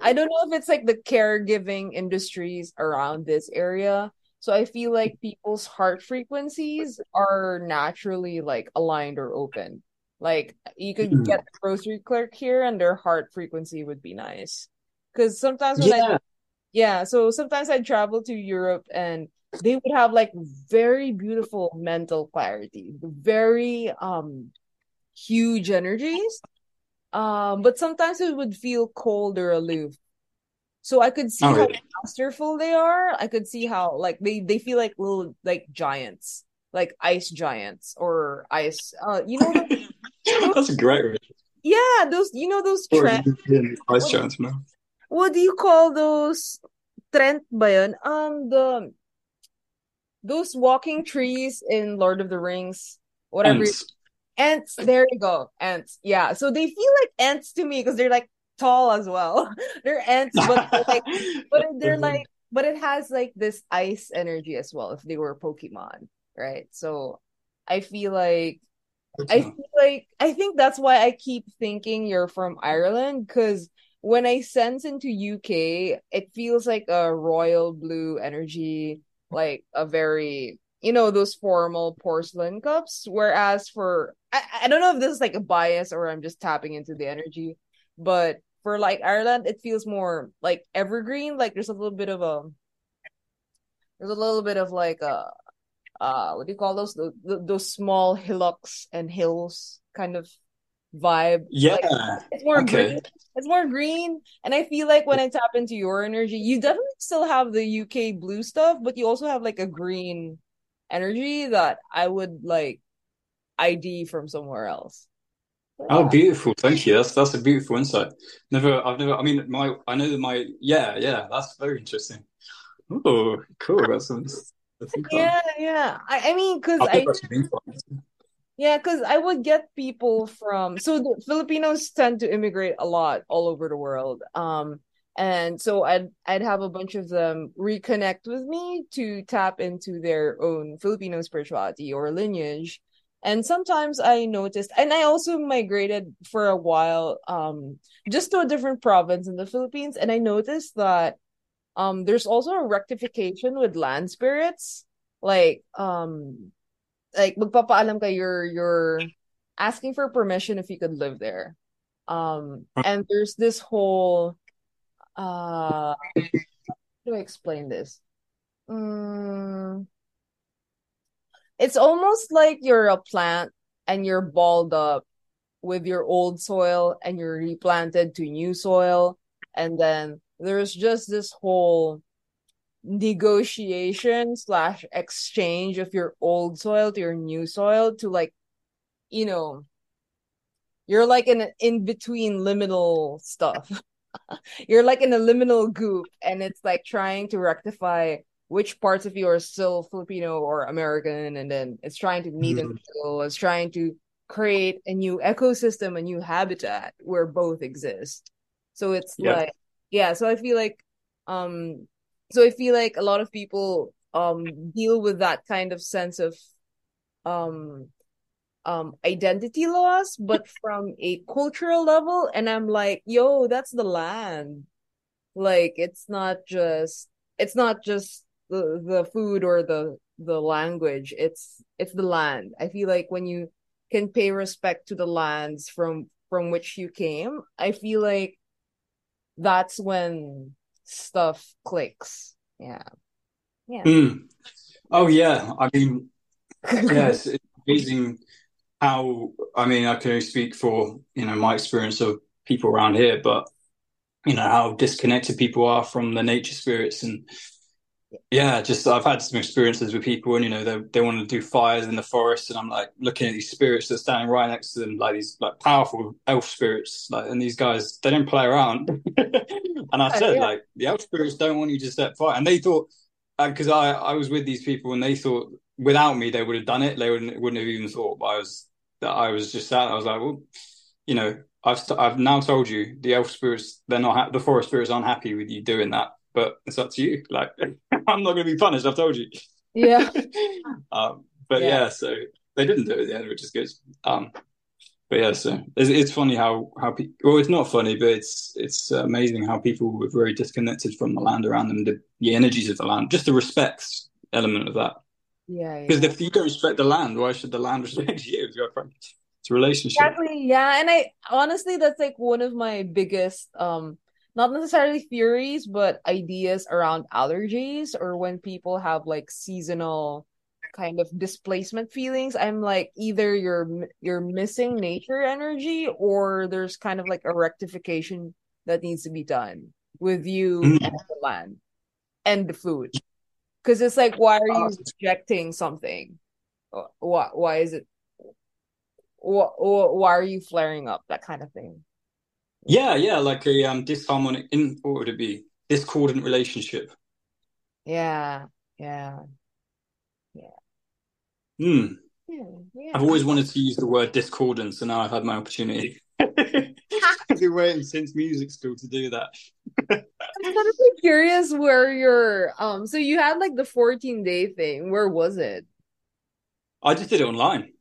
I don't know if it's like the caregiving industries around this area. So I feel like people's heart frequencies are naturally like aligned or open. Like you could get Mm. the grocery clerk here and their heart frequency would be nice. Because sometimes when I Yeah. yeah, so sometimes I travel to Europe and they would have like very beautiful mental clarity, very um huge energies. Um, but sometimes it would feel cold or aloof. So I could see Oh, how really? masterful they are. I could see how like they they feel like little like giants, like ice giants or ice uh you know those, That's a great yeah, those you know those trends Ice giants, no? What do you call those trend ba yun? Um the those walking trees in Lord of the Rings, whatever. Ents. Ents, there you go. Ents. Yeah. So they feel like Ents to me because they're like tall as well. They're Ents, but they're like, but they're like, but it has like this ice energy as well if they were Pokemon, right? So I feel like I feel like I think that's why I keep thinking you're from Ireland because when I sense into UK, it feels like a royal blue energy, like a very, you know, those formal porcelain cups. Whereas for I, I don't know if this is like a bias or I'm just tapping into the energy, but for like Ireland, it feels more like evergreen. Like there's a little bit of a there's a little bit of like a uh what do you call those those, those small hillocks and hills kind of vibe like Yeah. it's more green it's more green and i feel like when i tap into your energy you definitely still have the uk blue stuff but you also have like a green energy that i would like id from somewhere else so Oh, beautiful. Thank you. That's that's a beautiful insight. Never, I've never, I mean, my, I know that my, yeah, yeah, that's very interesting. Oh, cool. That's some to think yeah yeah i, I mean because i Yeah, because I would get people from so Filipinos tend to immigrate a lot all over the world. Um, and so I'd I'd have a bunch of them reconnect with me to tap into their own Filipino spirituality or lineage. And sometimes I noticed, and I also migrated for a while, um, just to a different province in the Philippines, and I noticed that um there's also a rectification with land spirits. Like um like magpapaalam ka you're you're asking for permission if you could live there. Um and there's this whole uh, how do I explain this? Mm, it's almost like you're a plant and you're balled up with your old soil and you're replanted to new soil. And then there's just this whole negotiation slash exchange of your old soil to your new soil to like, you know, you're like in in between liminal stuff. you're like in a liminal goop and it's like trying to rectify which parts of you are still Filipino or American, and then it's trying to meet mm-hmm. in the middle. It's trying to create a new ecosystem, a new habitat where both exist. So it's yeah. like, yeah. So I feel like, um, so I feel like a lot of people um deal with that kind of sense of um um identity loss but from a cultural level. And i'm like yo that's the land. Like it's not just it's not just the the food or the the language. It's it's the land. I feel like when you can pay respect to the lands from from which you came i feel like that's when stuff clicks. Yeah. Yeah. Mm. oh yeah. I mean yes it's amazing how i mean i can only speak for you know my experience of people around here but you know how disconnected people are from the nature spirits and yeah, just I've had some experiences with people, and you know they they want to do fires in the forest, and I'm like looking at these spirits that are standing right next to them, like these like powerful elf spirits, like and these guys they don't play around. and I said yeah. like the elf spirits don't want you to set fire, and they thought because uh, I I was with these people and they thought without me they would have done it, they wouldn't wouldn't have even thought. But I was that I was just sat, I was like, well, you know, I've I've now told you the elf spirits they're not ha- the forest spirits aren't happy with you doing that but it's up to you. Like, I'm not going to be punished. I've told you. Yeah. um, but yeah. yeah. so they didn't do it at the end, which is good. Um, but yeah, so it's, it's funny how how people. Well, it's not funny, but it's it's amazing how people were very disconnected from the land around them, the, the energies of the land, just the respects element of that. Yeah. Because yeah. if you don't respect the land, why should the land respect you? It's a relationship. Exactly. Yeah, and I honestly, that's like one of my biggest um not necessarily theories, but ideas around allergies or when people have like seasonal kind of displacement feelings. I'm like either you're you're missing nature energy or there's kind of like a rectification that needs to be done with you mm-hmm. and the land and the food. Because it's like, why are you rejecting something? Why why is it? Why, why are you flaring up? That kind of thing. Yeah, yeah, like a um disharmonic in what would it be? Discordant relationship. Yeah, yeah, yeah. Hmm. Yeah, yeah. I've always wanted to use the word discordant, so now I've had my opportunity. I've been waiting since music school to do that. I'm kind of curious where your um. So you had like the 14 day thing. Where was it? I just did it online.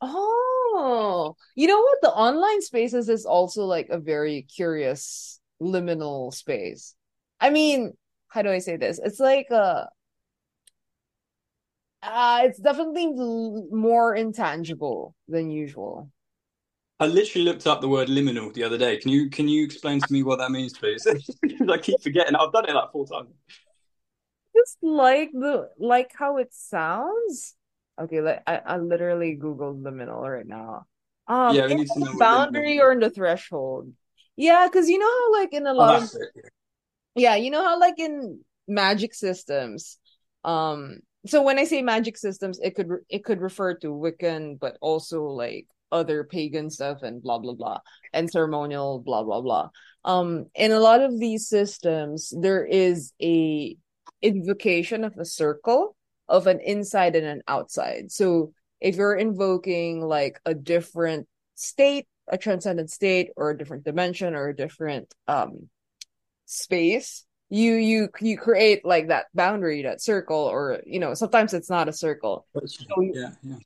Oh, you know what? The online spaces is also like a very curious liminal space. I mean, how do I say this? It's like a uh, it's definitely more intangible than usual. I literally looked up the word liminal the other day. Can you can you explain to me what that means, please? I keep forgetting. I've done it like four times. Just like the like how it sounds. Okay, like I, I literally googled liminal right now. Um, yeah, we need to know boundary or in the threshold. Yeah, because you know how like in a oh, lot oh, of yeah, you know how like in magic systems, um, so when I say magic systems, it could it could refer to Wiccan, but also like other pagan stuff and blah blah blah and ceremonial blah blah blah. Um, in a lot of these systems, there is a invocation of a circle of an inside and an outside. So if you're invoking like a different state, a transcendent state, or a different dimension, or a different um space, you you you create like that boundary, that circle, or you know, sometimes it's not a circle. So, yeah, yeah.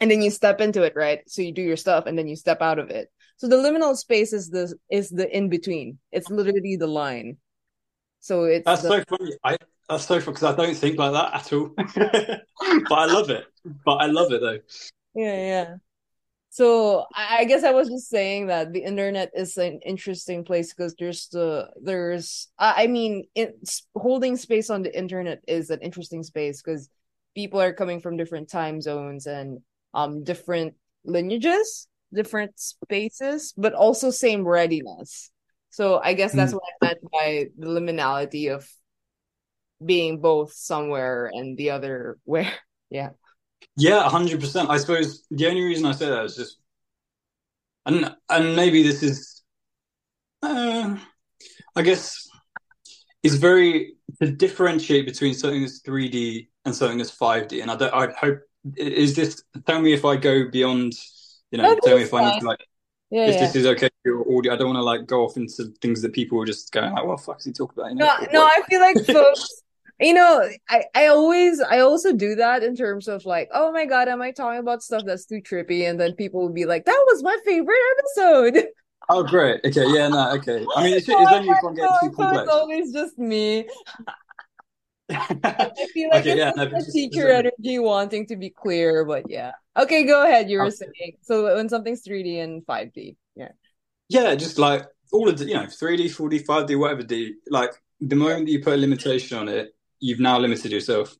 And then you step into it, right? So you do your stuff and then you step out of it. So the liminal space is the is the in between. It's literally the line. So it's that's the... so funny. I that's so funny because I don't think like that at all. but I love it. But I love it though. Yeah, yeah. So I guess I was just saying that the internet is an interesting place because there's the there's I mean it's holding space on the internet is an interesting space because people are coming from different time zones and um different lineages, different spaces, but also same readiness. So I guess that's mm. what I meant by the liminality of being both somewhere and the other where. Yeah. Yeah, hundred percent. I suppose the only reason I say that is just, and and maybe this is, uh, I guess, it's very to differentiate between something that's three D and something that's five D. And I don't. I hope is this. Tell me if I go beyond. You know, tell me if I need to like yeah, if yeah. this is okay for your audio. I don't want to like go off into things that people are just going like, "What fuck is he talking about?" You know? No, no, I feel like folks. you know, I I always I also do that in terms of like, oh my god, am I talking about stuff that's too trippy? And then people will be like, "That was my favorite episode." Oh, great. Okay, yeah, no, okay. I mean, it's, oh it's only if I'm getting too complex. It's always just me. I feel like okay, it's yeah, a teacher energy wanting to be clear, but yeah. Okay, go ahead. You were okay. saying so when something's 3D and 5D, yeah. Yeah, just like all of the, you know, 3D, 4D, 5D, whatever D. Like the moment that you put a limitation on it, you've now limited yourself.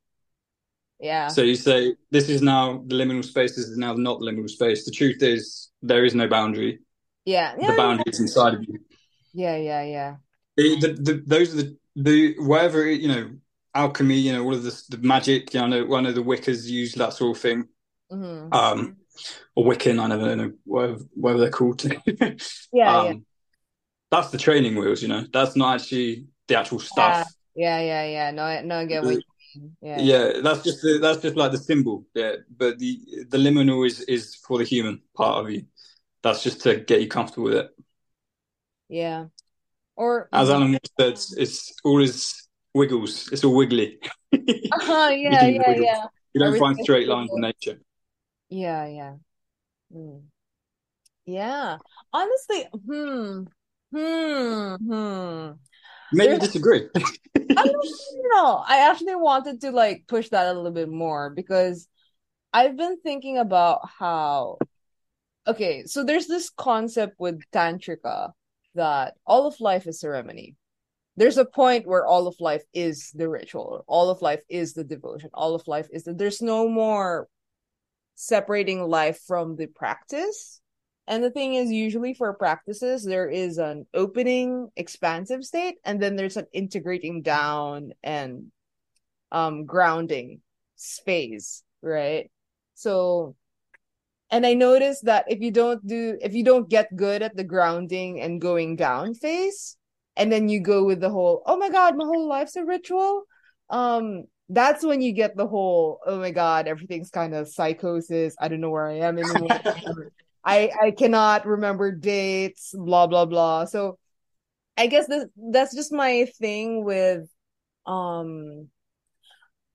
Yeah. So you say this is now the liminal space. This is now not the liminal space. The truth is there is no boundary. Yeah. yeah the boundary yeah. is inside of you. Yeah, yeah, yeah. The, the, the, those are the the wherever you know alchemy, you know, all of this, the magic. You know, I know, I know the Wiccas use that sort of thing. Mm-hmm. Um, or Wiccan, I never know whatever, whatever they're called. yeah, um, yeah, That's the training wheels, you know. That's not actually the actual stuff. Yeah, yeah, yeah. yeah. No, no, I get what. Yeah. yeah, that's just the, that's just like the symbol. Yeah, but the the liminal is is for the human part of you. That's just to get you comfortable with it. Yeah. Or as Alan said, it's all is wiggles. It's all wiggly. uh-huh, yeah, yeah, yeah. You don't find straight lines in nature. Yeah, yeah. Hmm. Yeah. Honestly, hmm. Hmm. Hmm. Maybe There's... disagree. I don't know. I actually wanted to like push that a little bit more because I've been thinking about how okay, so there's this concept with Tantrika that all of life is ceremony there's a point where all of life is the ritual all of life is the devotion all of life is the, there's no more separating life from the practice. And the thing is usually for practices there is an opening expansive state and then there's an integrating down and um grounding phase right? So and i noticed that if you don't do if you don't get good at the grounding and going down phase and then you go with the whole oh my god my whole life's a ritual. Um that's when you get the whole oh my god everything's kind of psychosis. I don't know where i am anymore i i cannot remember dates blah blah blah. So i guess this, that's just my thing with um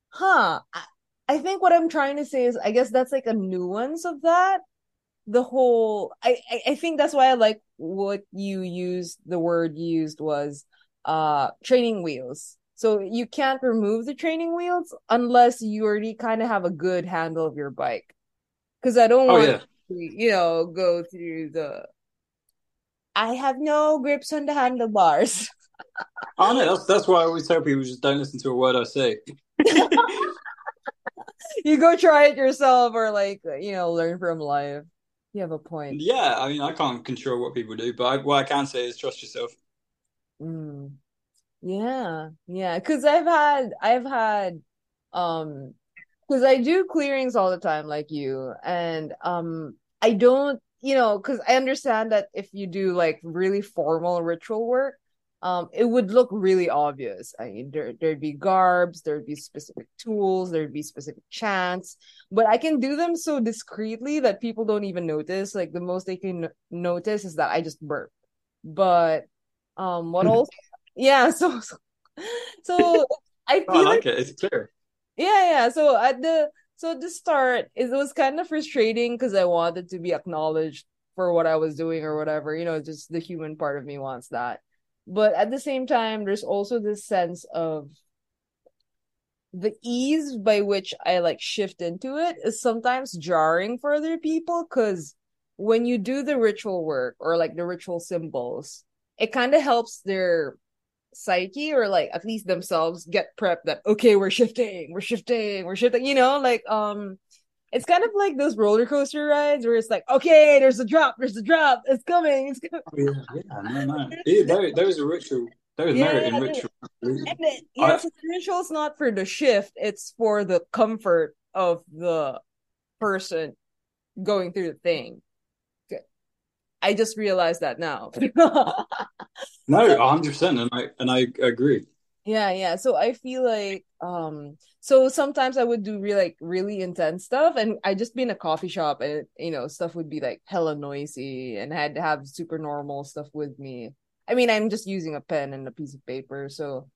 huh I, I think what i'm trying to say is i guess that's like a nuance of that. The whole I, I think that's why I like what you used the word used was uh training wheels. So you can't remove the training wheels unless you already kind of have a good handle of your bike. Cuz I don't oh, want yeah. to, you know, go through the I have no grips on the handlebars. oh no, that's that's why I always tell people just don't listen to a word I say. you go try it yourself or like you know learn from life you have a point. Yeah, I mean, I can't control what people do, but I, what I can say is trust yourself. Mm. Yeah, yeah, because I've had, I've had, um, because I do clearings all the time, like you, and um, I don't, you know, because I understand that if you do like really formal ritual work, um, it would look really obvious. I mean, there, there'd be garbs, there'd be specific tools, there'd be specific chants, but I can do them so discreetly that people don't even notice. Like the most they can notice is that I just burp. But um, what else? yeah, so so, so I feel oh, I like, like, it. It's clear. Yeah, yeah. So at the so at the start, it was kind of frustrating because I wanted to be acknowledged for what I was doing or whatever. You know, just the human part of me wants that but at the same time there's also this sense of the ease by which I like shift into it is sometimes jarring for other people because when you do the ritual work or like the ritual symbols, it kind of helps their psyche or like at least themselves get prepped that okay, we're shifting, we're shifting, we're shifting, you know, like um it's kind of like those roller coaster rides where it's like, okay, there's a drop, there's a drop, it's coming, it's coming. Oh, yeah, yeah, no, no. Yeah, there, there was a ritual. There is yeah, merit in ritual. And it, yeah, I, so the ritual's not for the shift, it's for the comfort of the person going through the thing. I just realized that now. no, hundred percent, and I and I agree. Yeah, yeah. So I feel like um so sometimes I would do really like really intense stuff and I just be in a coffee shop and you know stuff would be like hella noisy and I had to have super normal stuff with me. I mean, I'm just using a pen and a piece of paper, so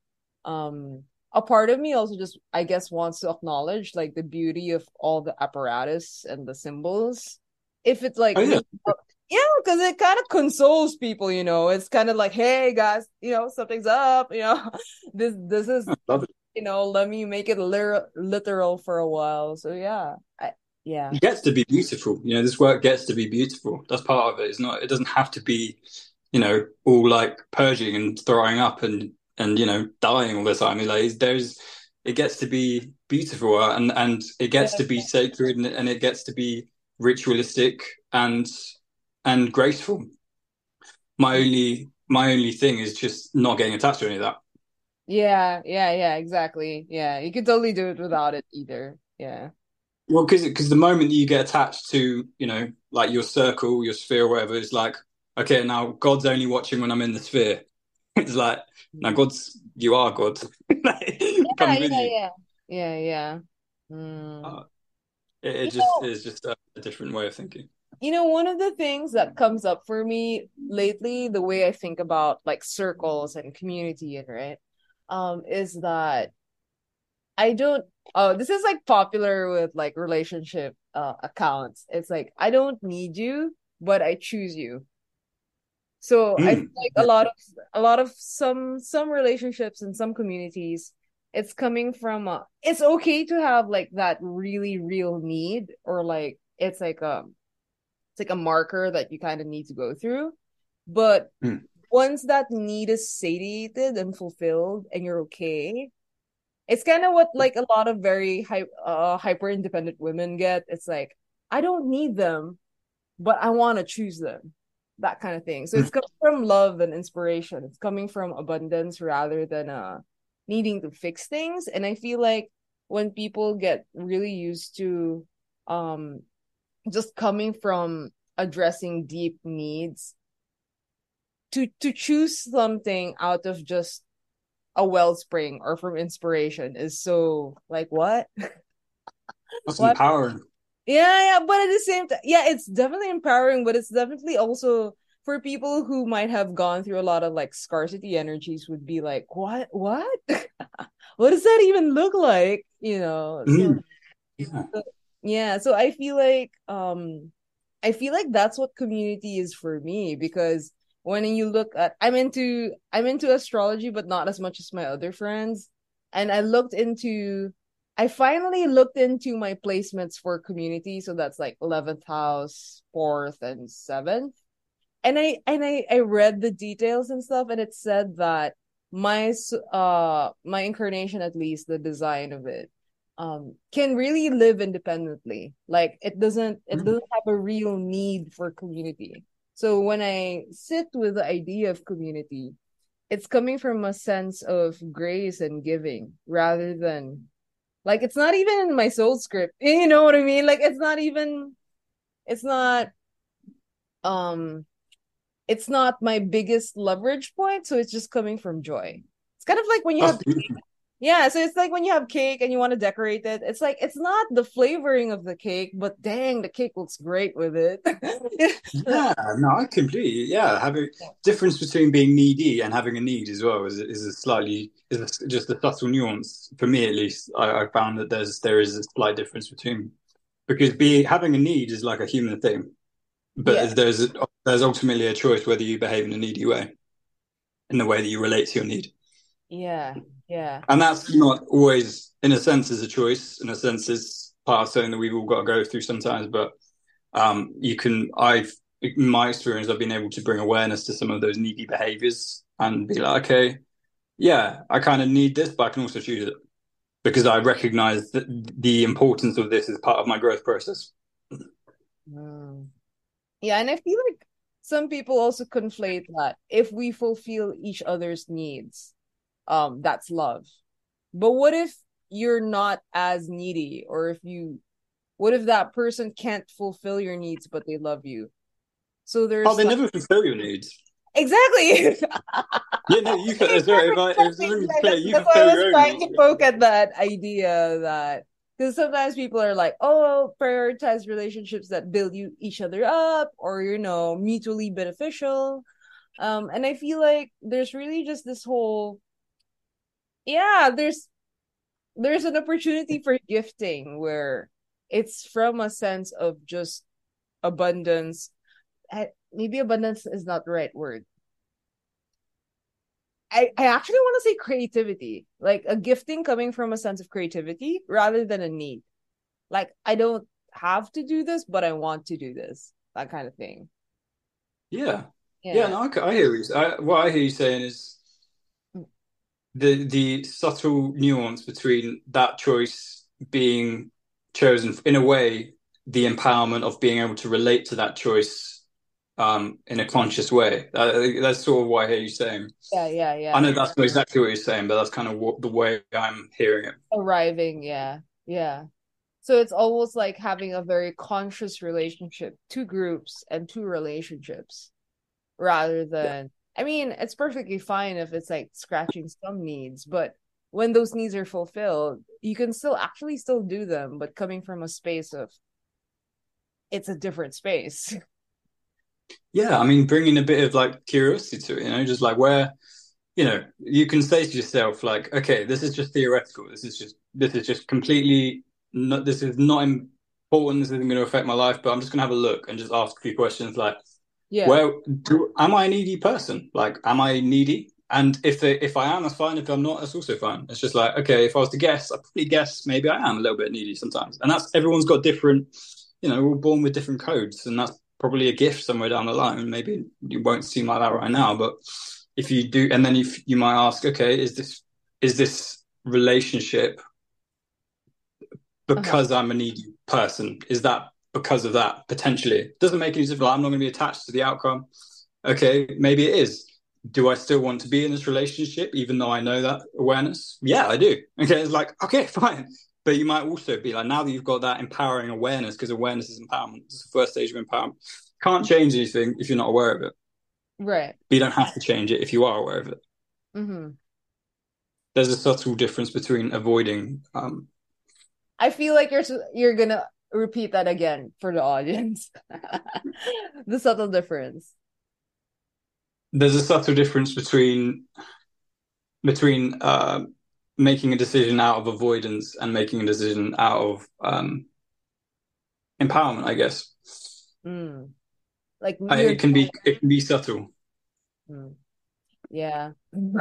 um a part of me also just I guess wants to acknowledge like the beauty of all the apparatus and the symbols. If it's like oh, yeah. Yeah, because it kind of consoles people, you know. It's kind of like, hey guys, you know, something's up, you know. This this is you know, let me make it literal, literal for a while. So yeah, I, yeah. It gets to be beautiful. You know, this work gets to be beautiful. That's part of it. It's not. It doesn't have to be, you know, all like purging and throwing up and and you know dying all the time. Like there's, it gets to be beautiful uh, and and it gets yeah. to be sacred and, and it gets to be ritualistic and and graceful. My only my only thing is just not getting attached to any of that. Yeah, yeah, yeah, exactly. Yeah, you could totally do it without it either. Yeah. Well, because because the moment you get attached to you know like your circle, your sphere, whatever, it's like okay, now God's only watching when I'm in the sphere. it's like now God's you are God. like, yeah, yeah, yeah, yeah, yeah, mm. uh, it, it just know, is just a, a different way of thinking you know one of the things that comes up for me lately the way i think about like circles and community and right um is that i don't oh this is like popular with like relationship uh accounts it's like i don't need you but i choose you so mm. i like a lot of a lot of some some relationships and some communities it's coming from uh, it's okay to have like that really real need or like it's like um it's like a marker that you kind of need to go through. But mm. once that need is satiated and fulfilled and you're okay, it's kind of what like a lot of very hy- uh, hyper independent women get. It's like, I don't need them, but I want to choose them. That kind of thing. So it's coming from love and inspiration. It's coming from abundance rather than uh needing to fix things. And I feel like when people get really used to um just coming from addressing deep needs to to choose something out of just a wellspring or from inspiration is so like what that's what? empowering yeah yeah but at the same time yeah it's definitely empowering but it's definitely also for people who might have gone through a lot of like scarcity energies would be like what what what does that even look like you know so, mm. yeah. So, yeah so i feel like um i feel like that's what community is for me because when you look at i'm into i'm into astrology but not as much as my other friends. And i looked into i finally looked into my placements for community. So that's like 11th house 4th and 7th and i and i i read the details and stuff and it said that my uh my incarnation at least the design of it um can really live independently. Like it doesn't it mm-hmm. doesn't have a real need for community. So when i sit with the idea of community it's coming from a sense of grace and giving rather than like it's not even in my soul script. You know what i mean? Like it's not even it's not um it's not my biggest leverage point. So it's just coming from joy. It's kind of like when you have yeah, so it's like when you have cake and you want to decorate it, it's like it's not the flavoring of the cake, but dang, the cake looks great with it. yeah, no, I completely yeah. Having difference between being needy and having a need as well is is a slightly is a, just a subtle nuance for me at least. I, I found that there's there is a slight difference between because being having a need is like a human thing, but yeah. there's there's ultimately a choice whether you behave in a needy way, in the way that you relate to your need. Yeah, yeah. And that's not always, in a sense, is a choice. In a sense, is part of something that we've all got to go through sometimes. But um, you can I've in my experience I've been able to bring awareness to some of those needy behaviors and be like, okay, yeah, I kind of need this, but I can also choose it because I recognize that the importance of this is part of my growth process. Mm. Yeah, and I feel like some people also conflate that if we fulfill each other's needs, um, that's love. But what if you're not as needy, or if you, what if that person can't fulfill your needs but they love you? So there's. Oh, they like... never fulfill your needs. Exactly. yeah, no, you can. Sorry, if I, if you that's why I was trying to poke at that idea that because sometimes people are like, oh, prioritize relationships that build you each other up or you know mutually beneficial. Um, and I feel like there's really just this whole, yeah, there's there's an opportunity for gifting where it's from a sense of just abundance maybe abundance is not the right word. I, I actually want to say creativity, like a gifting coming from a sense of creativity rather than a need. Like I don't have to do this, but I want to do this, that kind of thing. Yeah, yeah, yeah no, I, I hear you. I, what I hear you saying is. The the subtle nuance between that choice being chosen in a way, the empowerment of being able to relate to that choice um, in a conscious way. Uh, that's sort of what I hear you saying. Yeah, yeah, yeah. I know that's not exactly what you're saying, but that's kind of what, the way I'm hearing it. Arriving, yeah, yeah. So it's almost like having a very conscious relationship to groups and to relationships rather than. I mean, it's perfectly fine if it's like scratching some needs, but when those needs are fulfilled, you can still actually still do them, but coming from a space of it's a different space. Yeah, I mean, bringing a bit of like curiosity to it, you know, just like where, you know, you can say to yourself, like, okay, this is just theoretical. This is just, this is just completely, not, this is not important. This isn't going to affect my life, but I'm just going to have a look and just ask a few questions like, yeah. where do, am I a needy person? Like, am I needy? And if they, if I am, that's fine. If I'm not, that's also fine. It's just like, okay, if I was to guess, I probably guess maybe I am a little bit needy sometimes. And that's everyone's got different, you know, we're born with different codes, and that's probably a gift somewhere down the line. Maybe it won't seem like that right now, but if you do, and then if you might ask, okay, is this is this relationship because uh-huh. I'm a needy person? Is that because of that potentially? Doesn't make any difference. I'm not going to be attached to the outcome. Okay, maybe it is. Do I still want to be in this relationship, even though I know that awareness? Yeah, I do. Okay, it's like okay, fine. But you might also be like, now that you've got that empowering awareness, because awareness is empowerment, it's the first stage of empowerment. Can't change anything if you're not aware of it. Right. But you don't have to change it if you are aware of it. Mm-hmm. There's a subtle difference between avoiding. Um, I feel like you're you're gonna repeat that again for the audience. the subtle difference. There's a subtle difference between between uh, making a decision out of avoidance and making a decision out of um, empowerment, I guess. Mm. Like it can be it can be subtle. Mm. Yeah.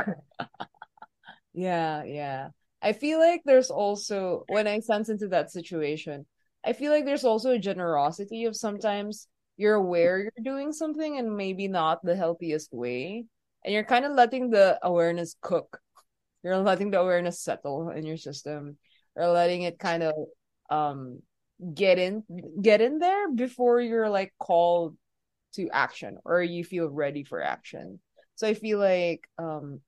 yeah, yeah. I feel like there's also when I sense into that situation, I feel like there's also a generosity of sometimes you're aware you're doing something and maybe not the healthiest way. And you're kind of letting the awareness cook you're letting the awareness settle in your system or letting it kind of um get in get in there before you're like called to action or you feel ready for action so i feel like um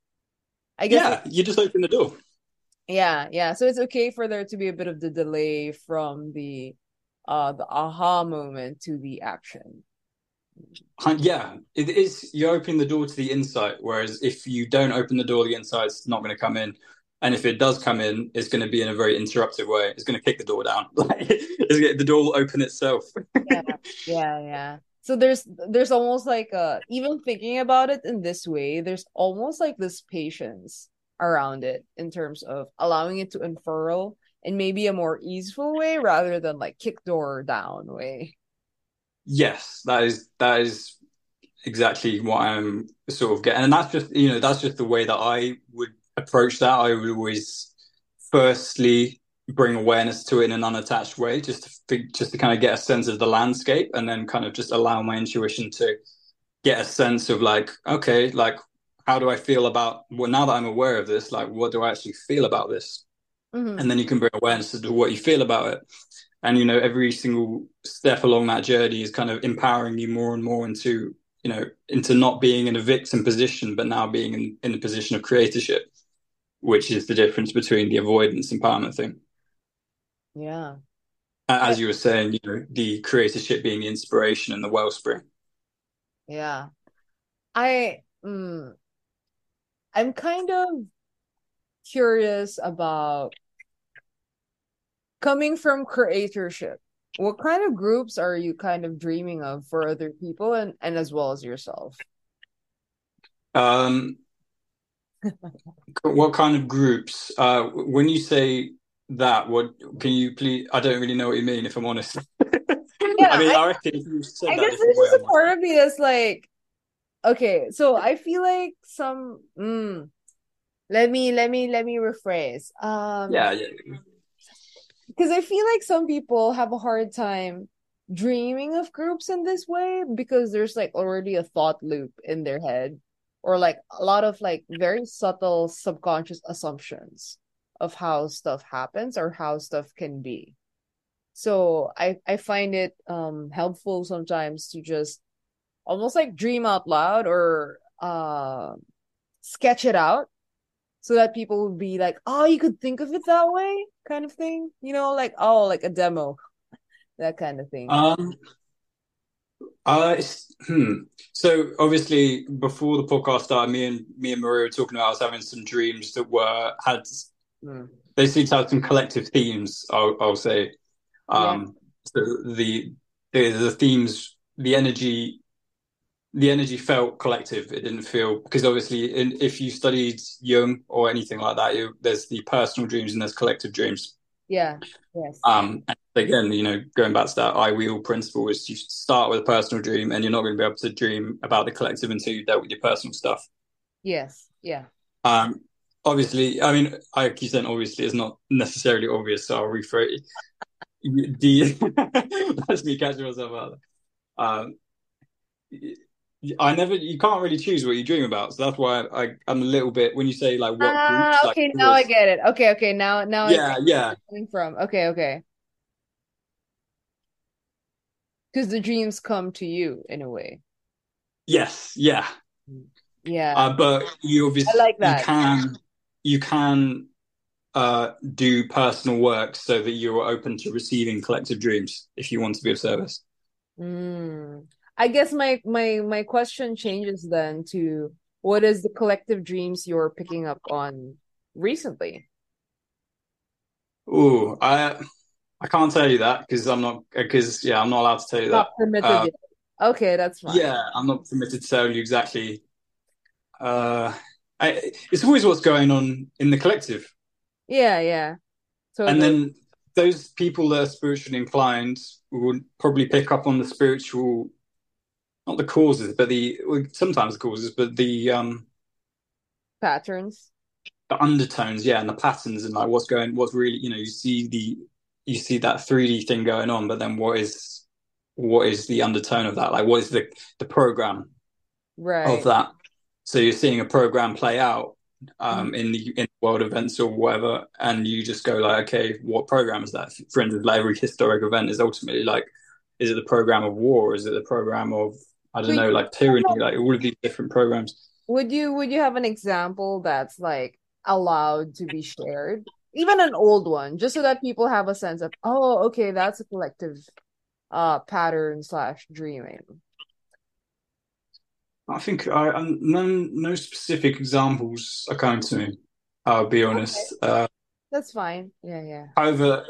i guess yeah you just open the door yeah yeah so it's okay for there to be a bit of the delay from the uh the aha moment to the action yeah, it is. You open the door to the insight, whereas if you don't open the door, the insight's not going to come in. And if it does come in, it's going to be in a very interruptive way. It's going to kick the door down. Like the door will open itself. yeah, yeah, yeah. So there's there's almost like uh even thinking about it in this way, there's almost like this patience around it in terms of allowing it to unfurl in maybe a more easeful way rather than like kick door down way. Yes, that is that is exactly what I'm sort of getting, and that's just you know that's just the way that I would approach that. I would always firstly bring awareness to it in an unattached way, just to just to kind of get a sense of the landscape, and then kind of just allow my intuition to get a sense of like, okay, like how do I feel about well now that I'm aware of this, like what do I actually feel about this? Mm-hmm. And then you can bring awareness to what you feel about it. And you know, every single step along that journey is kind of empowering you more and more into, you know, into not being in a victim position, but now being in, in a position of creatorship, which is the difference between the avoidance empowerment thing. Yeah. As you were saying, you know, the creatorship being the inspiration and the wellspring. Yeah. I mm, I'm kind of curious about coming from creatorship. What kind of groups are you kind of dreaming of for other people and, and as well as yourself? Um what kind of groups? Uh when you say that, what can you please I don't really know what you mean if I'm honest. yeah, I mean I, I reckon if you said I that guess there's just a part of me that's like okay, so I feel like some mm, let me let me let me rephrase. Um Yeah, yeah. Because I feel like some people have a hard time dreaming of groups in this way because there's like already a thought loop in their head or like a lot of like very subtle subconscious assumptions of how stuff happens or how stuff can be. So I I find it um helpful sometimes to just almost like dream out loud or uh sketch it out so that people would be like, oh, you could think of it that way, kind of thing. You know, like oh, like a demo, that kind of thing. Um, uh, hmm. So obviously, before the podcast started, me and me and Maria were talking about I was having some dreams that were had. Mm. They seem to have some collective themes. I'll, I'll say. Um, yeah. So the, the the themes, the energy the energy felt collective. It didn't feel because obviously, in, if you studied Jung or anything like that, you, there's the personal dreams and there's collective dreams. Yeah. Yes. Um. again, you know, going back to that I wheel principle is you start with a personal dream, and you're not going to be able to dream about the collective until you dealt with your personal stuff. Yes. Yeah. Um. Obviously, I mean, like you said, obviously, it's not necessarily obvious, so I'll rephrase. the that's me catching myself out. Um I never. You can't really choose what you dream about, so that's why I, am a little bit. When you say like what ah, groups, okay, like, now I get it. Okay, okay, now now yeah, yeah. Coming from okay, okay. Because the dreams come to you in a way. Yes. Yeah. Yeah. Uh, but you obviously I like that. you can you can uh, do personal work so that you're open to receiving collective dreams if you want to be of service. Mm. I guess my my my question changes then to what is the collective dreams you're picking up on recently? Oh, I I can't tell you that because I'm not because yeah I'm not allowed to tell you not that. Permitted uh, Okay, that's fine. Yeah, I'm not permitted to tell you exactly. Uh, I, it's always what's going on in the collective. Yeah, yeah. So and then those people that are spiritually inclined will probably pick up on the spiritual not the causes, but the sometimes the causes, but the um patterns, the undertones, yeah, and the patterns, and like what's going, what's really, you know, you see the you see that 3D thing going on, but then what is what is the undertone of that? Like, what is the the program right. of that? So you're seeing a program play out um, mm-hmm. in the in world events or whatever, and you just go like, okay, what program is that? For instance, like every historic event is ultimately like, is it the program of war? Is it the program of I don't would know, like tyranny, like all of these different programs. Would you would you have an example that's like allowed to be shared? Even an old one, just so that people have a sense of, oh, okay, that's a collective uh pattern slash dreaming. I think I, I no no specific examples are coming to me. I'll be honest. Okay. Uh, That's fine. Yeah, yeah. However,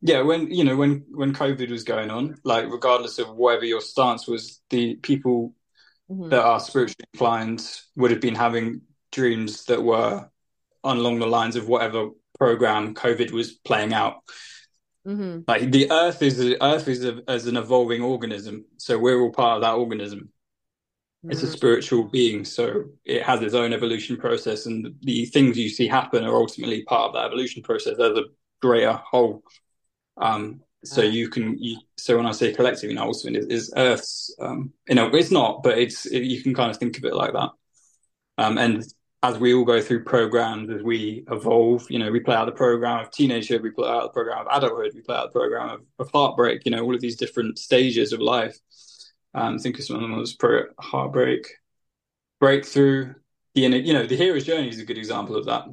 yeah, when you know when when COVID was going on, like regardless of whatever your stance was, the people mm-hmm. that are spiritually inclined would have been having dreams that were along the lines of whatever program COVID was playing out. Mm-hmm. Like the Earth is the Earth is a, as an evolving organism, so we're all part of that organism. Mm-hmm. It's a mm-hmm. spiritual being, so it has its own evolution process, and the things you see happen are ultimately part of that evolution process as a greater whole. Um, so you can, you, so when I say collective, you know, also is, is Earth's, um, you know, it's not, but it's, it, you can kind of think of it like that. Um, and as we all go through programs, as we evolve, you know, we play out the program of teenagehood, we play out the program of adulthood, we play out the program of, of heartbreak, you know, all of these different stages of life. Um, think some of them was pro heartbreak, breakthrough, the you know, the hero's journey is a good example of that.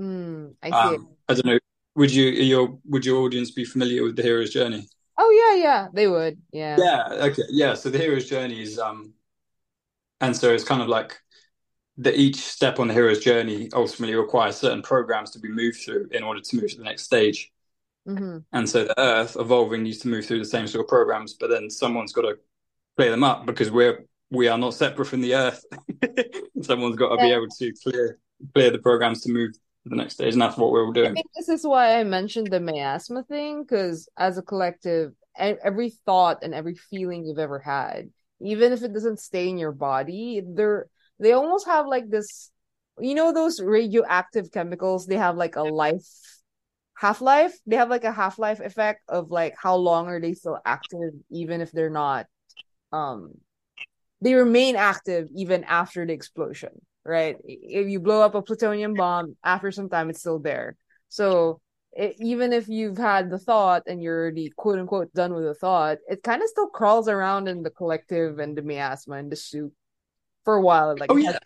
Mm, I see. Um, I don't know. Would you your would your audience be familiar with the hero's journey? Oh yeah, yeah, they would. Yeah. Yeah. Okay. Yeah. So the hero's journey is um, and so it's kind of like that each step on the hero's journey ultimately requires certain programs to be moved through in order to move to the next stage. Mm-hmm. And so the Earth evolving needs to move through the same sort of programs, but then someone's got to clear them up because we're we are not separate from the Earth. someone's got to yeah. be able to clear clear the programs to move the next stage, and that's what we're all doing. I think this is why I mentioned the miasma thing because as a collective, every thought and every feeling you've ever had, even if it doesn't stay in your body, they're they almost have like this you know those radioactive chemicals they have like a life half-life they have like a half-life effect of like how long are they still active even if they're not um they remain active even after the explosion right if you blow up a plutonium bomb after some time it's still there so it, even if you've had the thought and you're already quote unquote done with the thought it kind of still crawls around in the collective and the miasma and the soup for a while. Like, oh yeah,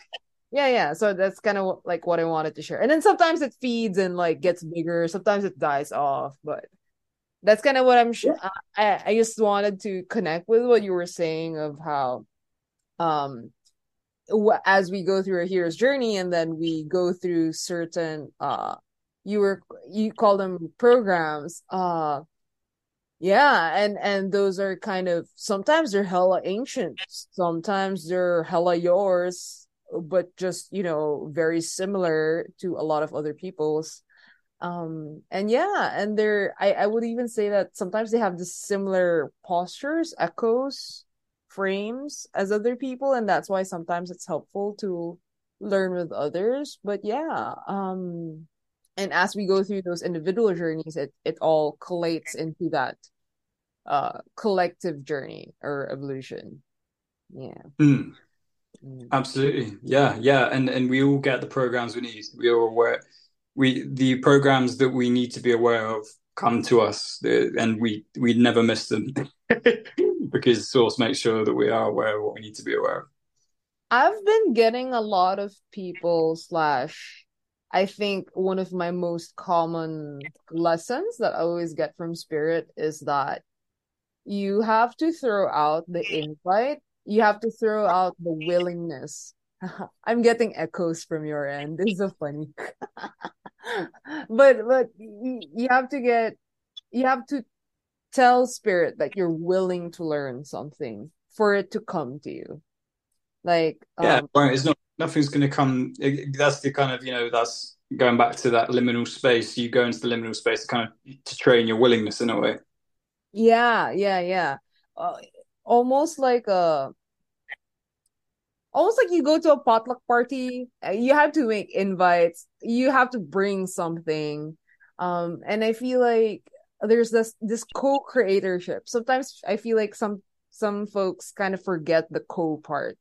yeah, yeah. So that's kind of like what I wanted to share. And then sometimes it feeds and like gets bigger. Sometimes it dies off, but that's kind of what I'm. Sh- I I just wanted to connect with what you were saying of how, um, as we go through a hero's journey and then we go through certain uh you were you call them programs uh yeah, and and those are kind of sometimes they're hella ancient, sometimes they're hella yours, but just you know very similar to a lot of other people's. Um and yeah, and they're I I would even say that sometimes they have the similar postures, echoes, frames as other people, and that's why sometimes it's helpful to learn with others. But yeah, um and as we go through those individual journeys it it all collates into that uh collective journey or evolution yeah mm. Mm. absolutely yeah yeah and and we all get the programs we need we are aware we the programs that we need to be aware of come to us and we we never miss them because source makes sure that we are aware of what we need to be aware of i've been getting a lot of people slash I think one of my most common lessons that I always get from spirit is that you have to throw out the invite. You have to throw out the willingness. I'm getting echoes from your end. This is so funny. but but you have to get you have to tell spirit that you're willing to learn something for it to come to you. Like yeah, um, it's not nothing's going to come. That's the kind of you know that's going back to that liminal space. You go into the liminal space to kind of to train your willingness in a way. Yeah, yeah, yeah. Uh, almost like a almost like you go to a potluck party uh, you have to make invites you have to bring something um and i feel like there's this this co-creatorship sometimes i feel like some some folks kind of forget the co part.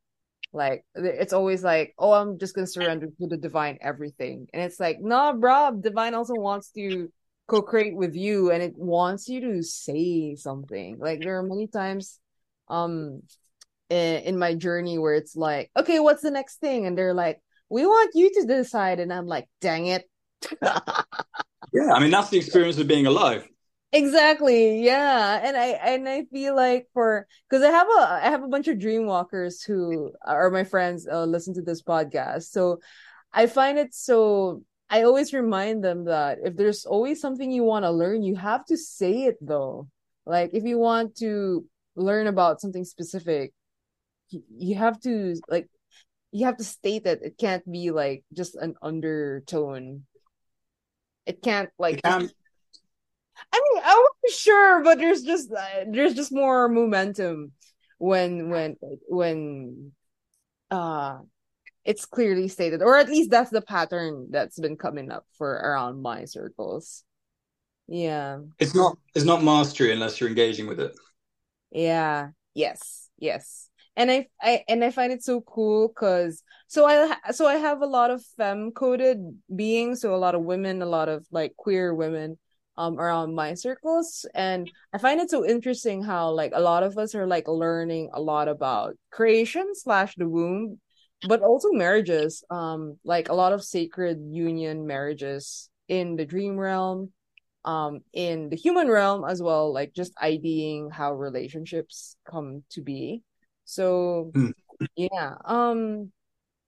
Like it's always like oh i'm just gonna surrender to the divine everything. And it's like nah, bro divine also wants to co-create with you and it wants you to say something. Like there are many times um in, in my journey where it's like okay what's the next thing? And they're like we want you to decide. And i'm like dang it. Yeah i mean that's the experience of being alive exactly yeah and i and i feel like for because i have a i have a bunch of dream walkers who are my friends uh, listen to this podcast so i find it so I always remind them that if there's always something you want to learn, you have to say it though. Like if you want to learn about something specific, you have to like you have to state that it can't be like just an undertone. It can't like. It can. I mean, I wasn't sure, but there's just uh, there's just more momentum when when when uh it's clearly stated, or at least that's the pattern that's been coming up for around my circles. Yeah. It's not it's not mastery unless you're engaging with it. Yeah. Yes. Yes. And I, I and I find it so cool because so I so I have a lot of femme coded beings, so a lot of women, a lot of like queer women um around my circles and I find it so interesting how like a lot of us are like learning a lot about creation slash the womb but also marriages um like a lot of sacred union marriages in the dream realm um in the human realm as well like just IDing how relationships come to be so Mm. yeah um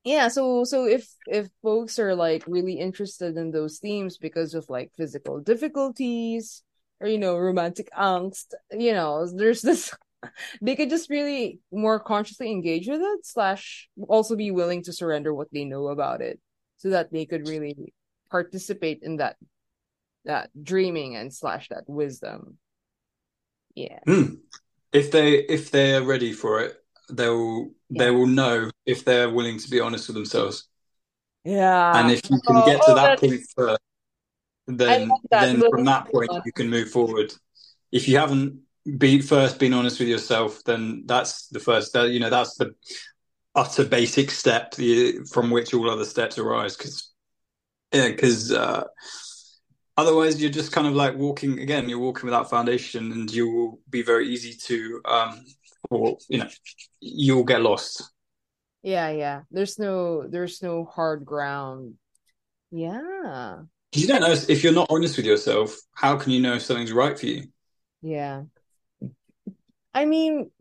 yeah so so if if folks are like really interested in those themes because of like physical difficulties or you know romantic angst you know there's this they could just really more consciously engage with it slash also be willing to surrender what they know about it so that they could really participate in that that dreaming and slash that wisdom yeah Mm. If they if they're ready for it, they'll yeah they will know if they're willing to be honest with themselves. Yeah. And if you can oh, get to oh that that's point first, then then from that point you can move forward. If you haven't be first been honest with yourself, then that's the first. That you know that's the utter basic step the, from which all other steps arise. Because yeah, because uh, otherwise you're just kind of like walking again. You're walking without foundation, and you will be very easy to um, or you know you'll get lost. yeah yeah there's no there's no hard ground yeah you don't know if you're not honest with yourself. How can you know if something's right for you? yeah i mean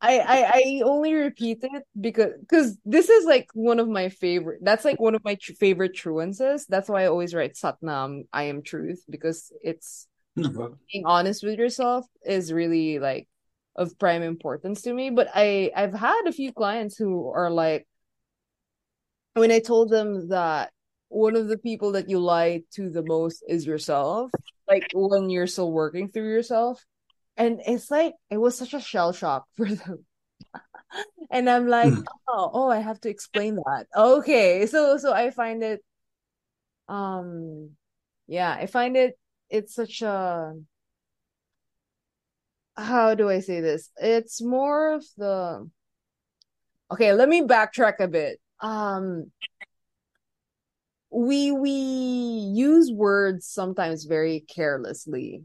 I, I I only repeat it because because this is like one of my favorite. That's like one of my tr- favorite truances. That's why I always write Satnam. I am truth because it's hmm, No. being honest with yourself is really like of prime importance to me. But I I've had a few clients who are like when I told them that one of the people that you lie to the most is yourself, like when you're still working through yourself. And it's like it was such a shell shock for them. And I'm like, Mm. oh, oh, I have to explain that. Okay. So so I find it um yeah, I find it it's such a how do I say this? It's more of the okay, let me backtrack a bit. Um we we use words sometimes very carelessly.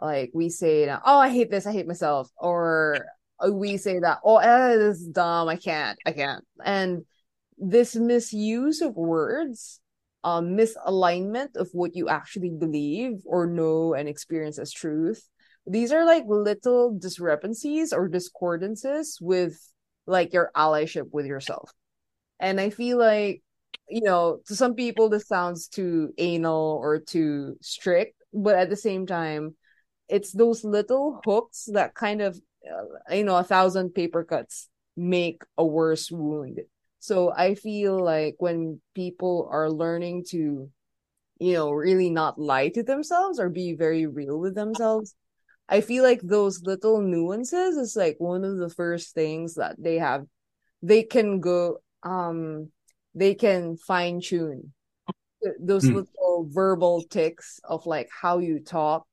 Like we say, "Oh, I hate this. I hate myself," or we say that, "Oh, eh, this is dumb. I can't. I can't." And this misuse of words, um, misalignment of what you actually believe or know and experience as truth. These are like little discrepancies or discordances with like your allyship with yourself. And I feel like, you know, to some people this sounds too anal or too strict, but at the same time, it's those little hooks that kind of, uh, you know, a thousand paper cuts make a worse wound. So I feel like when people are learning to, you know, really not lie to themselves or be very real with themselves, I feel like those little nuances is like one of the first things that they have they can go um they can fine tune those Mm. little verbal ticks of like how you talk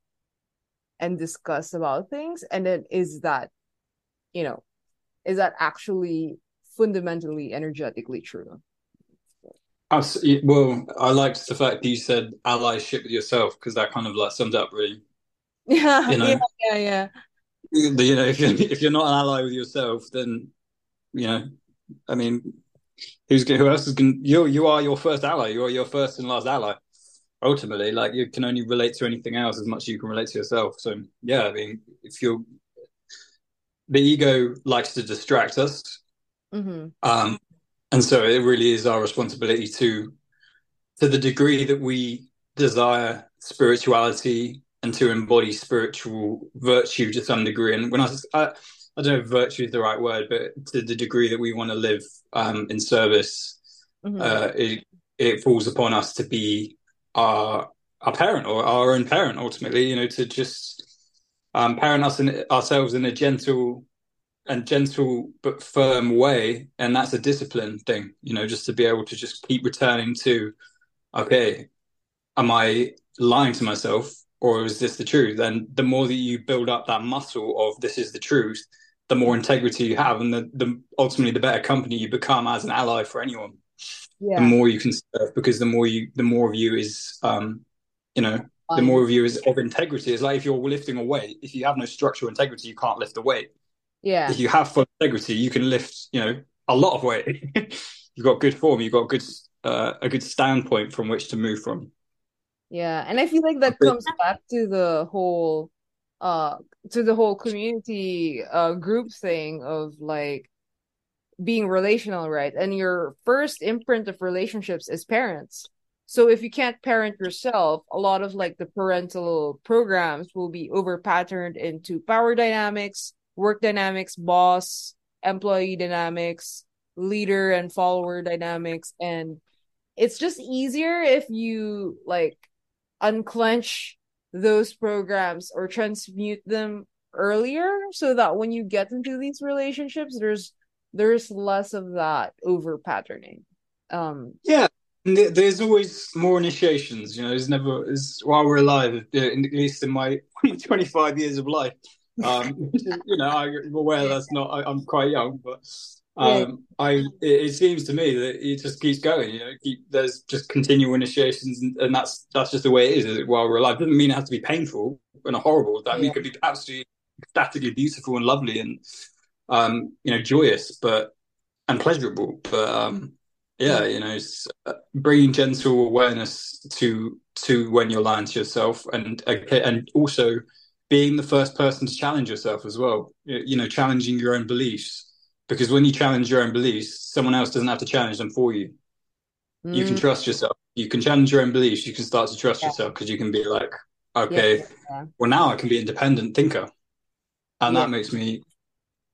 and discuss about things and then is that you know is that actually fundamentally energetically true well, I liked the fact that you said allyship with yourself because that kind of like sums up really. yeah You yeah know, yeah yeah the, you know, if you're if you're not an ally with yourself, then you know, I mean, who's who else is going? You you are your first ally. You are your first and last ally. Ultimately, like you can only relate to anything else as much as you can relate to yourself. So yeah, I mean, if you're the ego likes to distract us, mm-hmm. um, and so it really is our responsibility to to the degree that we desire spirituality and to embody spiritual virtue to some degree. And when I, I, I don't know if virtue is the right word, but to the degree that we want to live um, in service, Mm-hmm. uh, it it falls upon us to be our our parent or our own parent ultimately. You know, to just um, parent us in ourselves in a gentle and gentle but firm way, and that's a discipline thing. You know, just to be able to just keep returning to okay am I lying to myself or is this the truth? And the more that you build up that muscle of this is the truth, the more integrity you have, and the, the ultimately the better company you become as an ally for anyone. Yeah. The more you can serve, because the more you, the more of you is, um, you know, the more of you is of integrity. It's like if you're lifting a weight, if you have no structural integrity, you can't lift a weight. Yeah. If you have full integrity, you can lift, you know, a lot of weight. you've got good form. You've got good, uh, a good standpoint from which to move from. Yeah, and I feel like that comes back to the whole, uh, to the whole community, uh, group thing of like being relational, right? And your first imprint of relationships is parents. So if you can't parent yourself, a lot of like the parental programs will be over patterned into power dynamics, work dynamics, boss, employee dynamics, leader and follower dynamics. And it's just easier if you like unclench those programs or transmute them earlier so that when you get into these relationships there's there's less of that over patterning um yeah there's always more initiations you know there's never is while we're alive at least in my 25 years of life um you know i'm aware that's not I, am quite young but um yeah. i it, it, seems to me that it just keeps going you know keep, there's just continual initiations and, and, that's that's just the way it is while we're alive doesn't mean it has to be painful and horrible that yeah. mean it could be absolutely ecstatically beautiful and lovely and um you know joyous but and pleasurable but um yeah you know uh, bringing gentle awareness to to when you're lying to yourself and and also being the first person to challenge yourself as well you know challenging your own beliefs because when you challenge your own beliefs someone else doesn't have to challenge them for you mm. you can mm. trust yourself you can challenge your own beliefs you can start to trust yeah. yourself because you can be like okay yeah, yeah. well now i can be independent thinker and that makes me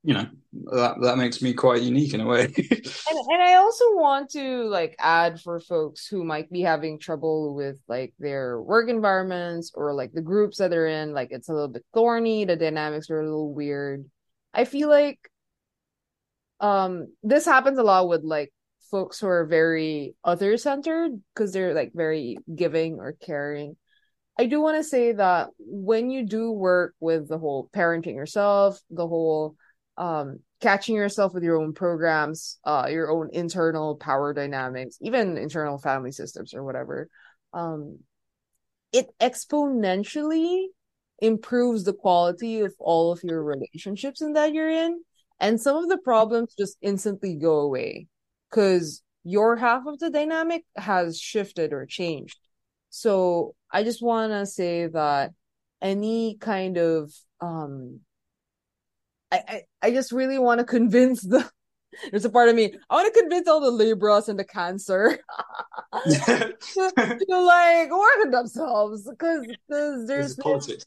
you know that that makes me quite unique in a way. and and I also want to like add for folks who might be having trouble with like their work environments or like the groups that they're in, like it's a little bit thorny, the dynamics are a little weird. I feel like um this happens a lot with like folks who are very other centered because they're like very giving or caring. I do want to say that when you do work with the whole parenting yourself, the whole um, catching yourself with your own programs, uh, your own internal power dynamics, even internal family systems or whatever, um, it exponentially improves the quality of all of your relationships in that you're in. And some of the problems just instantly go away because your half of the dynamic has shifted or changed. So I just want to say that any kind of um I, I, I just really want to convince the there's a part of me I want to convince all the Libras and the Cancer to, to, like work on themselves because there's politics.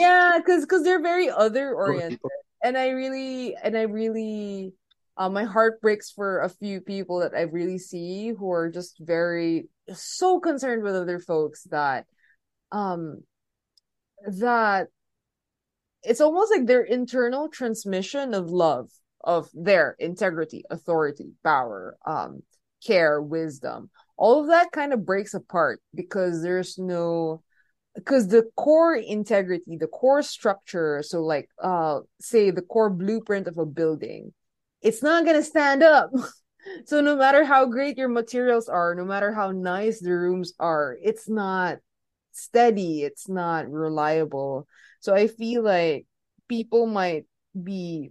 yeah because because they're very other oriented and I really and I really uh, my heart breaks for a few people that I really see who are just very so concerned with other folks that um that it's almost like their internal transmission of love of their integrity authority power um care wisdom all of that kind of breaks apart because there's no because the core integrity the core structure so like uh say the core blueprint of a building it's not going to stand up. So no matter how great your materials are no matter how nice the rooms are it's not steady it's not reliable. So I feel like people might be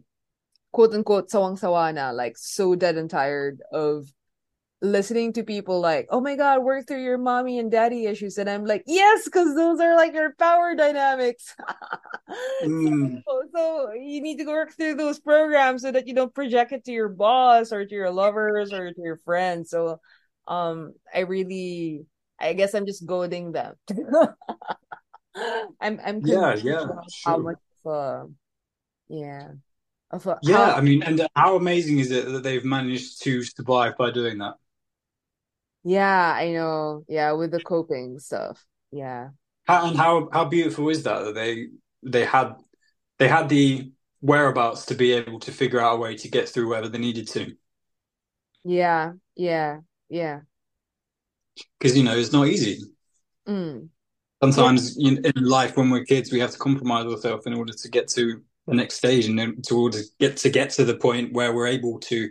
quote unquote sawang sawa na, like so dead and tired of listening to people like, oh my god, work through your mommy and daddy issues. And I'm like, yes, because those are like your power dynamics. mm. so, so, you need to work through those programs so that you don't project it to your boss or to your lovers or to your friends. So um I really I guess I'm just goading them. I'm I'm yeah yeah how sure. much of a yeah of a, yeah how, I mean and how amazing is it that they've managed to survive by doing that yeah I know. Yeah with the coping stuff. Yeah. How, and how how beautiful is that that they they had they had the whereabouts to be able to figure out a way to get through wherever they needed to? Yeah yeah yeah. Because you know it's not easy. Mm. Sometimes in life, when we're kids, we have to compromise ourselves in order to get to the next stage, and to order to get to get to the point where we're able to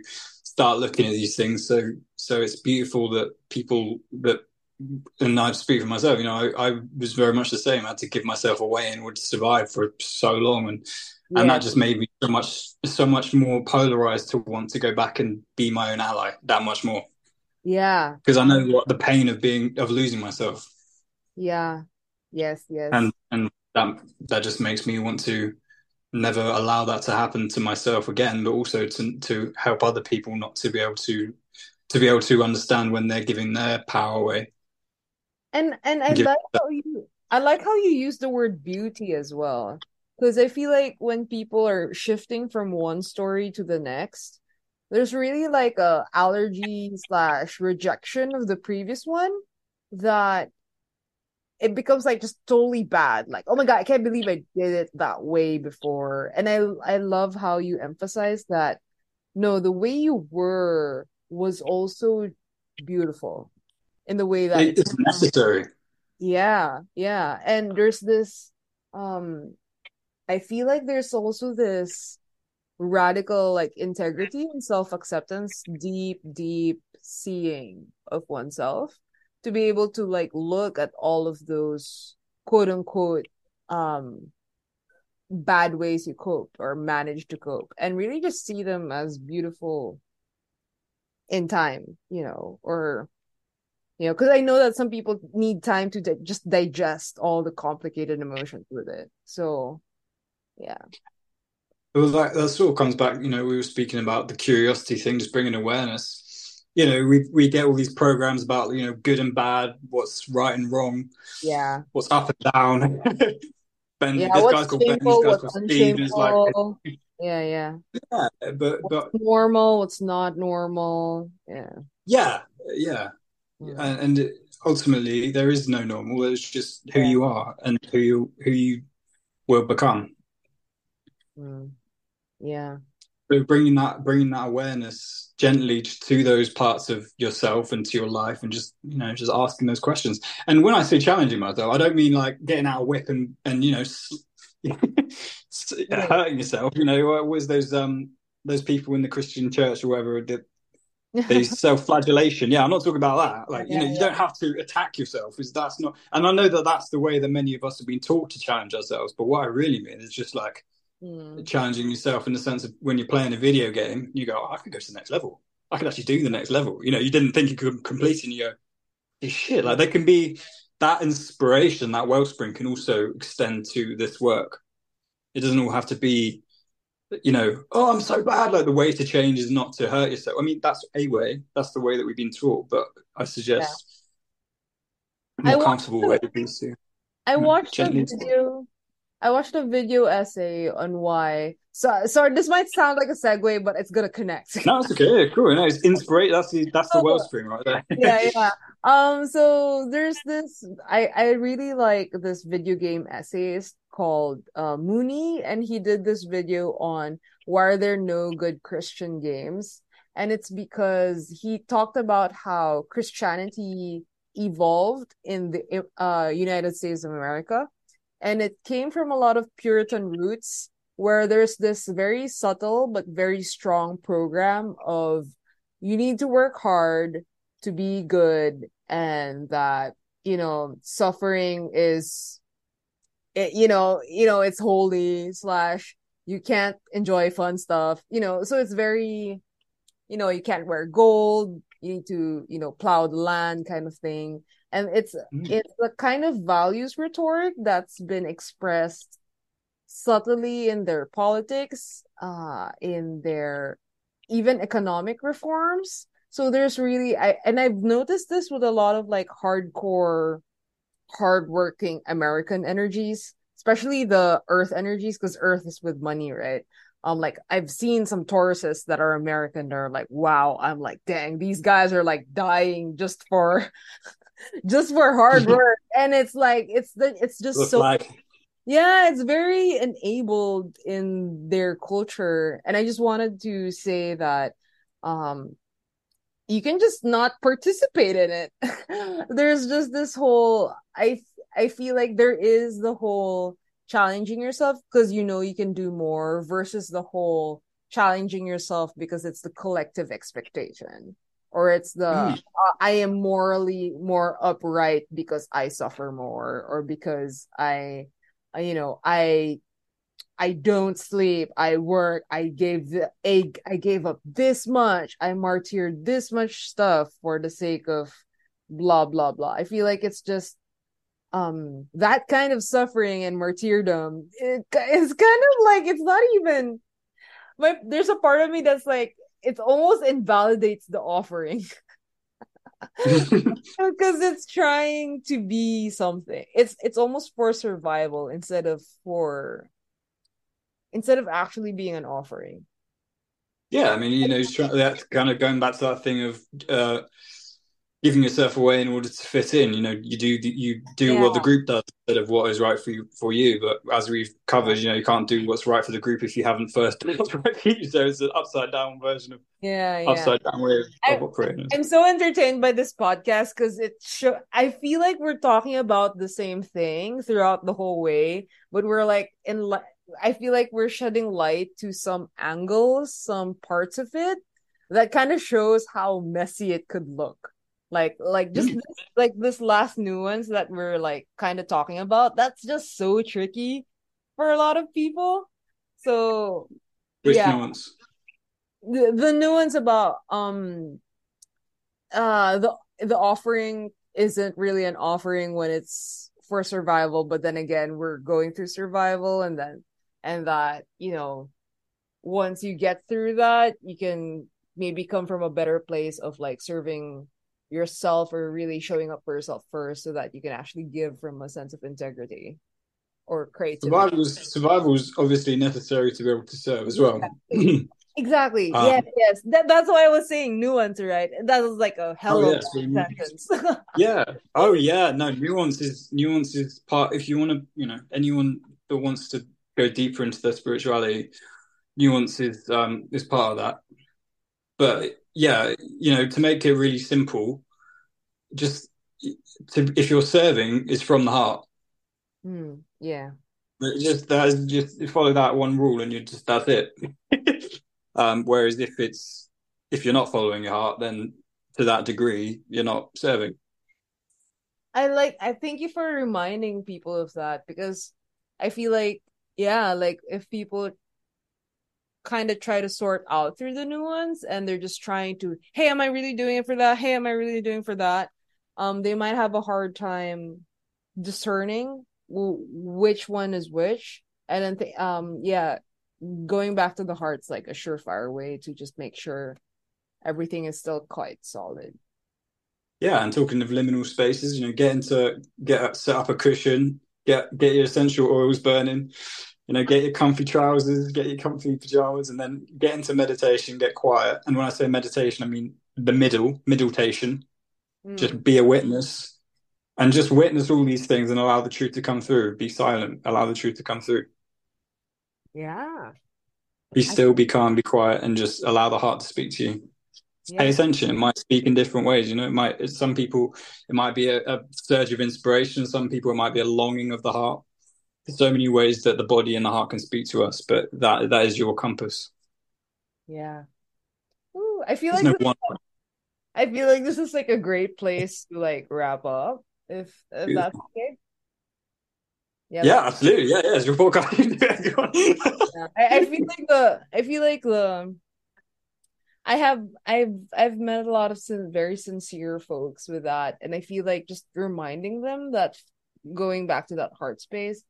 start looking at these things. So, so it's beautiful that people that, and I speak for myself. You know, I, I was very much the same. I had to give myself away in order to survive for so long, and yeah. and that just made me so much so much more polarized to want to go back and be my own ally that much more. Yeah, because I know what the pain of being of losing myself. Yeah, Yes, yes. And and that that just makes me want to never allow that to happen to myself again, but also to to help other people not to be able to to be able to understand when they're giving their power away. And and I like how you I like how you use the word beauty as well. Because I feel like when people are shifting from one story to the next, there's really like a allergy slash rejection of the previous one that it becomes like just totally bad. Like, oh my god, I can't believe I did it that way before. And I I love how you emphasize that no, the way you were was also beautiful in the way that it's necessary. Yeah, yeah. And there's this um I feel like there's also this radical like integrity and self-acceptance, deep, deep seeing of oneself to be able to like look at all of those quote unquote um bad ways you coped or managed to cope and really just see them as beautiful in time you know or you know because i know that some people need time to di- just digest all the complicated emotions with it. So yeah. It was like that sort of comes back you know we were speaking about the curiosity thing just bringing awareness you know we we get all these programs about you know good and bad what's right and wrong yeah. what's up and down. Ben yeah, this guy's called ben this guy's called steve is like yeah yeah. Yeah but what's but normal what's not normal. Yeah. Yeah yeah. Mm. and, and, ultimately there is no normal it's just who yeah. you are and who you who you will become. Mm. yeah so bringing that bringing that awareness gently to those parts of yourself and to your life and just you know just asking those questions. And when i say challenging myself i don't mean like getting out a whip and and you know hurting yourself you know was those um those people in the christian church or whatever did the self-flagellation. Yeah i'm not talking about that. Like yeah, you know you yeah. don't have to attack yourself is that's not and i know that that's the way that many of us have been taught to challenge ourselves but what i really mean is just like mm. challenging yourself in the sense of when you're playing a video game, you go, oh, I can go to the next level. I can actually do the next level. You know, you didn't think you could complete, and you go, shit. Like there can be that inspiration, that wellspring can also extend to this work. It doesn't all have to be, you know, oh, I'm so bad. Like the way to change is not to hurt yourself. I mean, that's a way. That's the way that we've been taught. But I suggest yeah. more comfortable way to be to. I watched a video I watched a video essay on why. So, sorry, this might sound like a segue, but it's gonna connect. no, it's okay. Cool. No, it's inspiration. That's the that's the wellspring right there. yeah, yeah. Um. So there's this. I I really like this video game essayist called uh, Mooney, and he did this video on why are there no good Christian games, and it's because he talked about how Christianity evolved in the uh, United States of America and it came from a lot of Puritan roots where there's this very subtle but very strong program of you need to work hard to be good and that you know suffering is it, you know you know it's holy slash you can't enjoy fun stuff you know so it's very you know you can't wear gold you need to you know plow the land kind of thing and it's mm. it's the kind of values rhetoric that's been expressed subtly in their politics uh in their even economic reforms so there's really i and i've noticed this with a lot of like hardcore hardworking american energies especially the earth energies because earth is with money right um like i've seen some tauruses that are american they're like wow i'm like dang these guys are like dying just for just for hard work and it's like it's the it's just Look so like. yeah it's very enabled in their culture and i just wanted to say that um you can just not participate in it. There's just this whole I I feel like there is the whole challenging yourself because you know you can do more versus the whole challenging yourself because it's the collective expectation or it's the mm. uh, I am morally more upright because I suffer more or because I you know I I don't sleep. I work. I gave the egg. I gave up this much. I martyred this much stuff for the sake of blah blah blah. I feel like it's just um that kind of suffering and martyrdom. It, it's kind of like it's not even. But there's a part of me that's like it almost invalidates the offering. because it's trying to be something. It's it's almost for survival instead of for instead of actually being an offering. Yeah, I mean, you know, that's kind of going back to that thing of uh, giving yourself away in order to fit in. You know, you do you do yeah. what the group does instead of what is right for you for you. But as we've covered, you know, you can't do what's right for the group if you haven't first done what's right for you. So it's an upside down version of yeah, yeah. upside down way of, operating. I'm so entertained by this podcast because it show. I feel like we're talking about the same thing throughout the whole way, but we're like in. I feel like we're shedding light to some angles, some parts of it that kind of shows how messy it could look. Like, like just this, like this last nuance that we're like kind of talking about. That's just so tricky for a lot of people. So, which yeah. nuance? The the nuance about um, uh, the the offering isn't really an offering when it's for survival, but then again, we're going through survival, and then and that you know once you get through that you can maybe come from a better place of like serving yourself or really showing up for yourself first so that you can actually give from a sense of integrity or creativity. Survival is, survival is obviously necessary to be able to serve as well. Exactly. exactly. Um, yes, yes. That, that's why I was saying nuance, right? That was like a hell oh, of yes, a sentence. yeah. Oh yeah. No, nuance is nuance is part if you want to, you know, anyone that wants to go deeper into their spirituality, nuance is um, is part of that. But yeah, you know, to make it really simple, just to if you're serving, it's from the heart. Mm, yeah. But just that is just follow that one rule, and you just that's it. um, whereas if it's if you're not following your heart, then to that degree, you're not serving. I like. I thank you for reminding people of that because I feel like yeah, like if people kind of try to sort out through the new ones and they're just trying to, hey, am I really doing it for that? Hey, am I really doing for that? Um, they might have a hard time discerning w- which one is which. And then, th- um, yeah, going back to the heart's like a surefire way to just make sure everything is still quite solid. Yeah, and talking of liminal spaces, you know, get into get set up a cushion, get get your essential oils burning, you know, get your comfy trousers, get your comfy pajamas, and then get into meditation, get quiet. And when I say meditation, I mean the middle, meditation. Mm. Just be a witness and just witness all these things and allow the truth to come through. Be silent, allow the truth to come through. Yeah. Be still, be calm, be quiet, and just allow the heart to speak to you. Yeah. Pay attention. It might speak in different ways. You know, it might. Some people, it might be a, a surge of inspiration. Some people, it might be a longing of the heart so many ways that the body and the heart can speak to us, but that that is your compass. Yeah. Ooh, I feel There's like no this, I feel like this is like a great place to like wrap up if if that's okay. Yeah, yeah, absolutely. Yeah, yeah, it's your podcast. yeah. I, I feel like the I feel like the I have I've I've met a lot of sin- very sincere folks with that, and I feel like just reminding them that going back to that heart space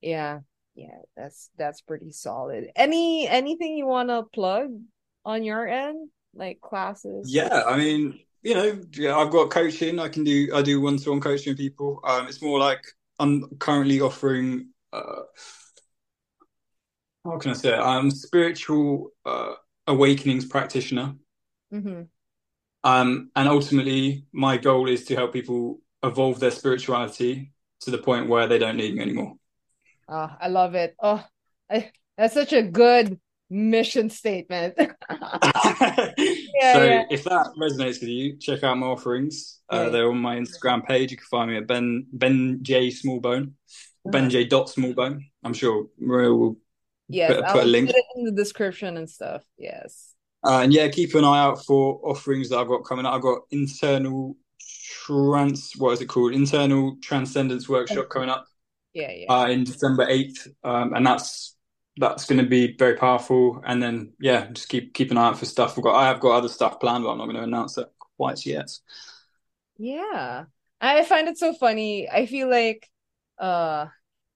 yeah. Yeah that's that's pretty solid. Any anything you want to plug on your end? Like classes? Yeah i mean you know yeah, i've got coaching. I can do i do one-to-one coaching with people. Um it's more like i'm currently offering uh how can i say it? i'm spiritual uh awakenings practitioner. Mm-hmm. um and ultimately my goal is to help people evolve their spirituality to the point where they don't need me anymore Oh, I love it. Oh, I, that's such a good mission statement. yeah, so yeah. if that resonates with you, check out my offerings. Uh, they're on my Instagram page. You can find me at Ben Ben J Smallbone, Ben J dot Smallbone. I'm sure Maria will. Yes, Put- put a link. in the description and stuff. Yes. Uh, and yeah, keep an eye out for offerings that I've got coming up. I've got internal trans. What is it called? Internal Transcendence Workshop coming up. Yeah, yeah. uh, in December 8th. Um, and that's that's going to be very powerful. And then, yeah, just keep keep an eye out for stuff. We've got I have got other stuff planned, but I'm not going to announce it quite yet. Yeah. I find it so funny. I feel like uh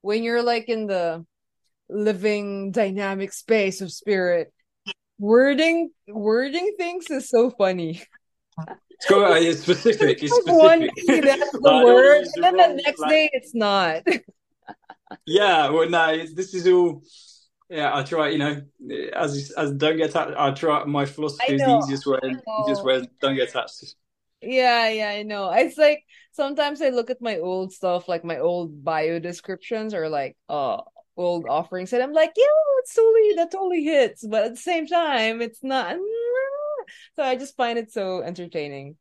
when you're like in the living dynamic space of spirit, wording wording things is so funny. It's got uh, it's specific. It's one specific. day that's the word, and then the next like- day it's not. Yeah, well, no, this is all. Yeah, I try. You know, as as don't get attached. I try. My philosophy is the easiest way. Easiest way. Don't get attached. Yeah, yeah, I know. It's like sometimes I look at my old stuff, like my old bio descriptions or like uh old offerings, and I'm like, yeah, it's totally that totally hits, but at the same time, it's not. So I just find it so entertaining.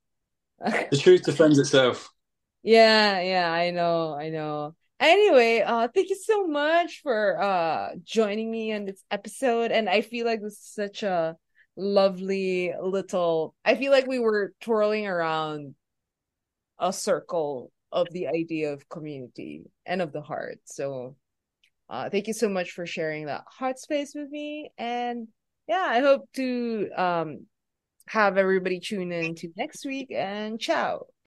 The truth defends itself. Yeah, yeah, I know, I know. Anyway, uh, thank you so much for uh joining me on this episode, and I feel like this is such a lovely little. I feel like we were twirling around a circle of the idea of community and of the heart. So, uh, thank you so much for sharing that heart space with me, and yeah, I hope to um have everybody tune in to next week and ciao.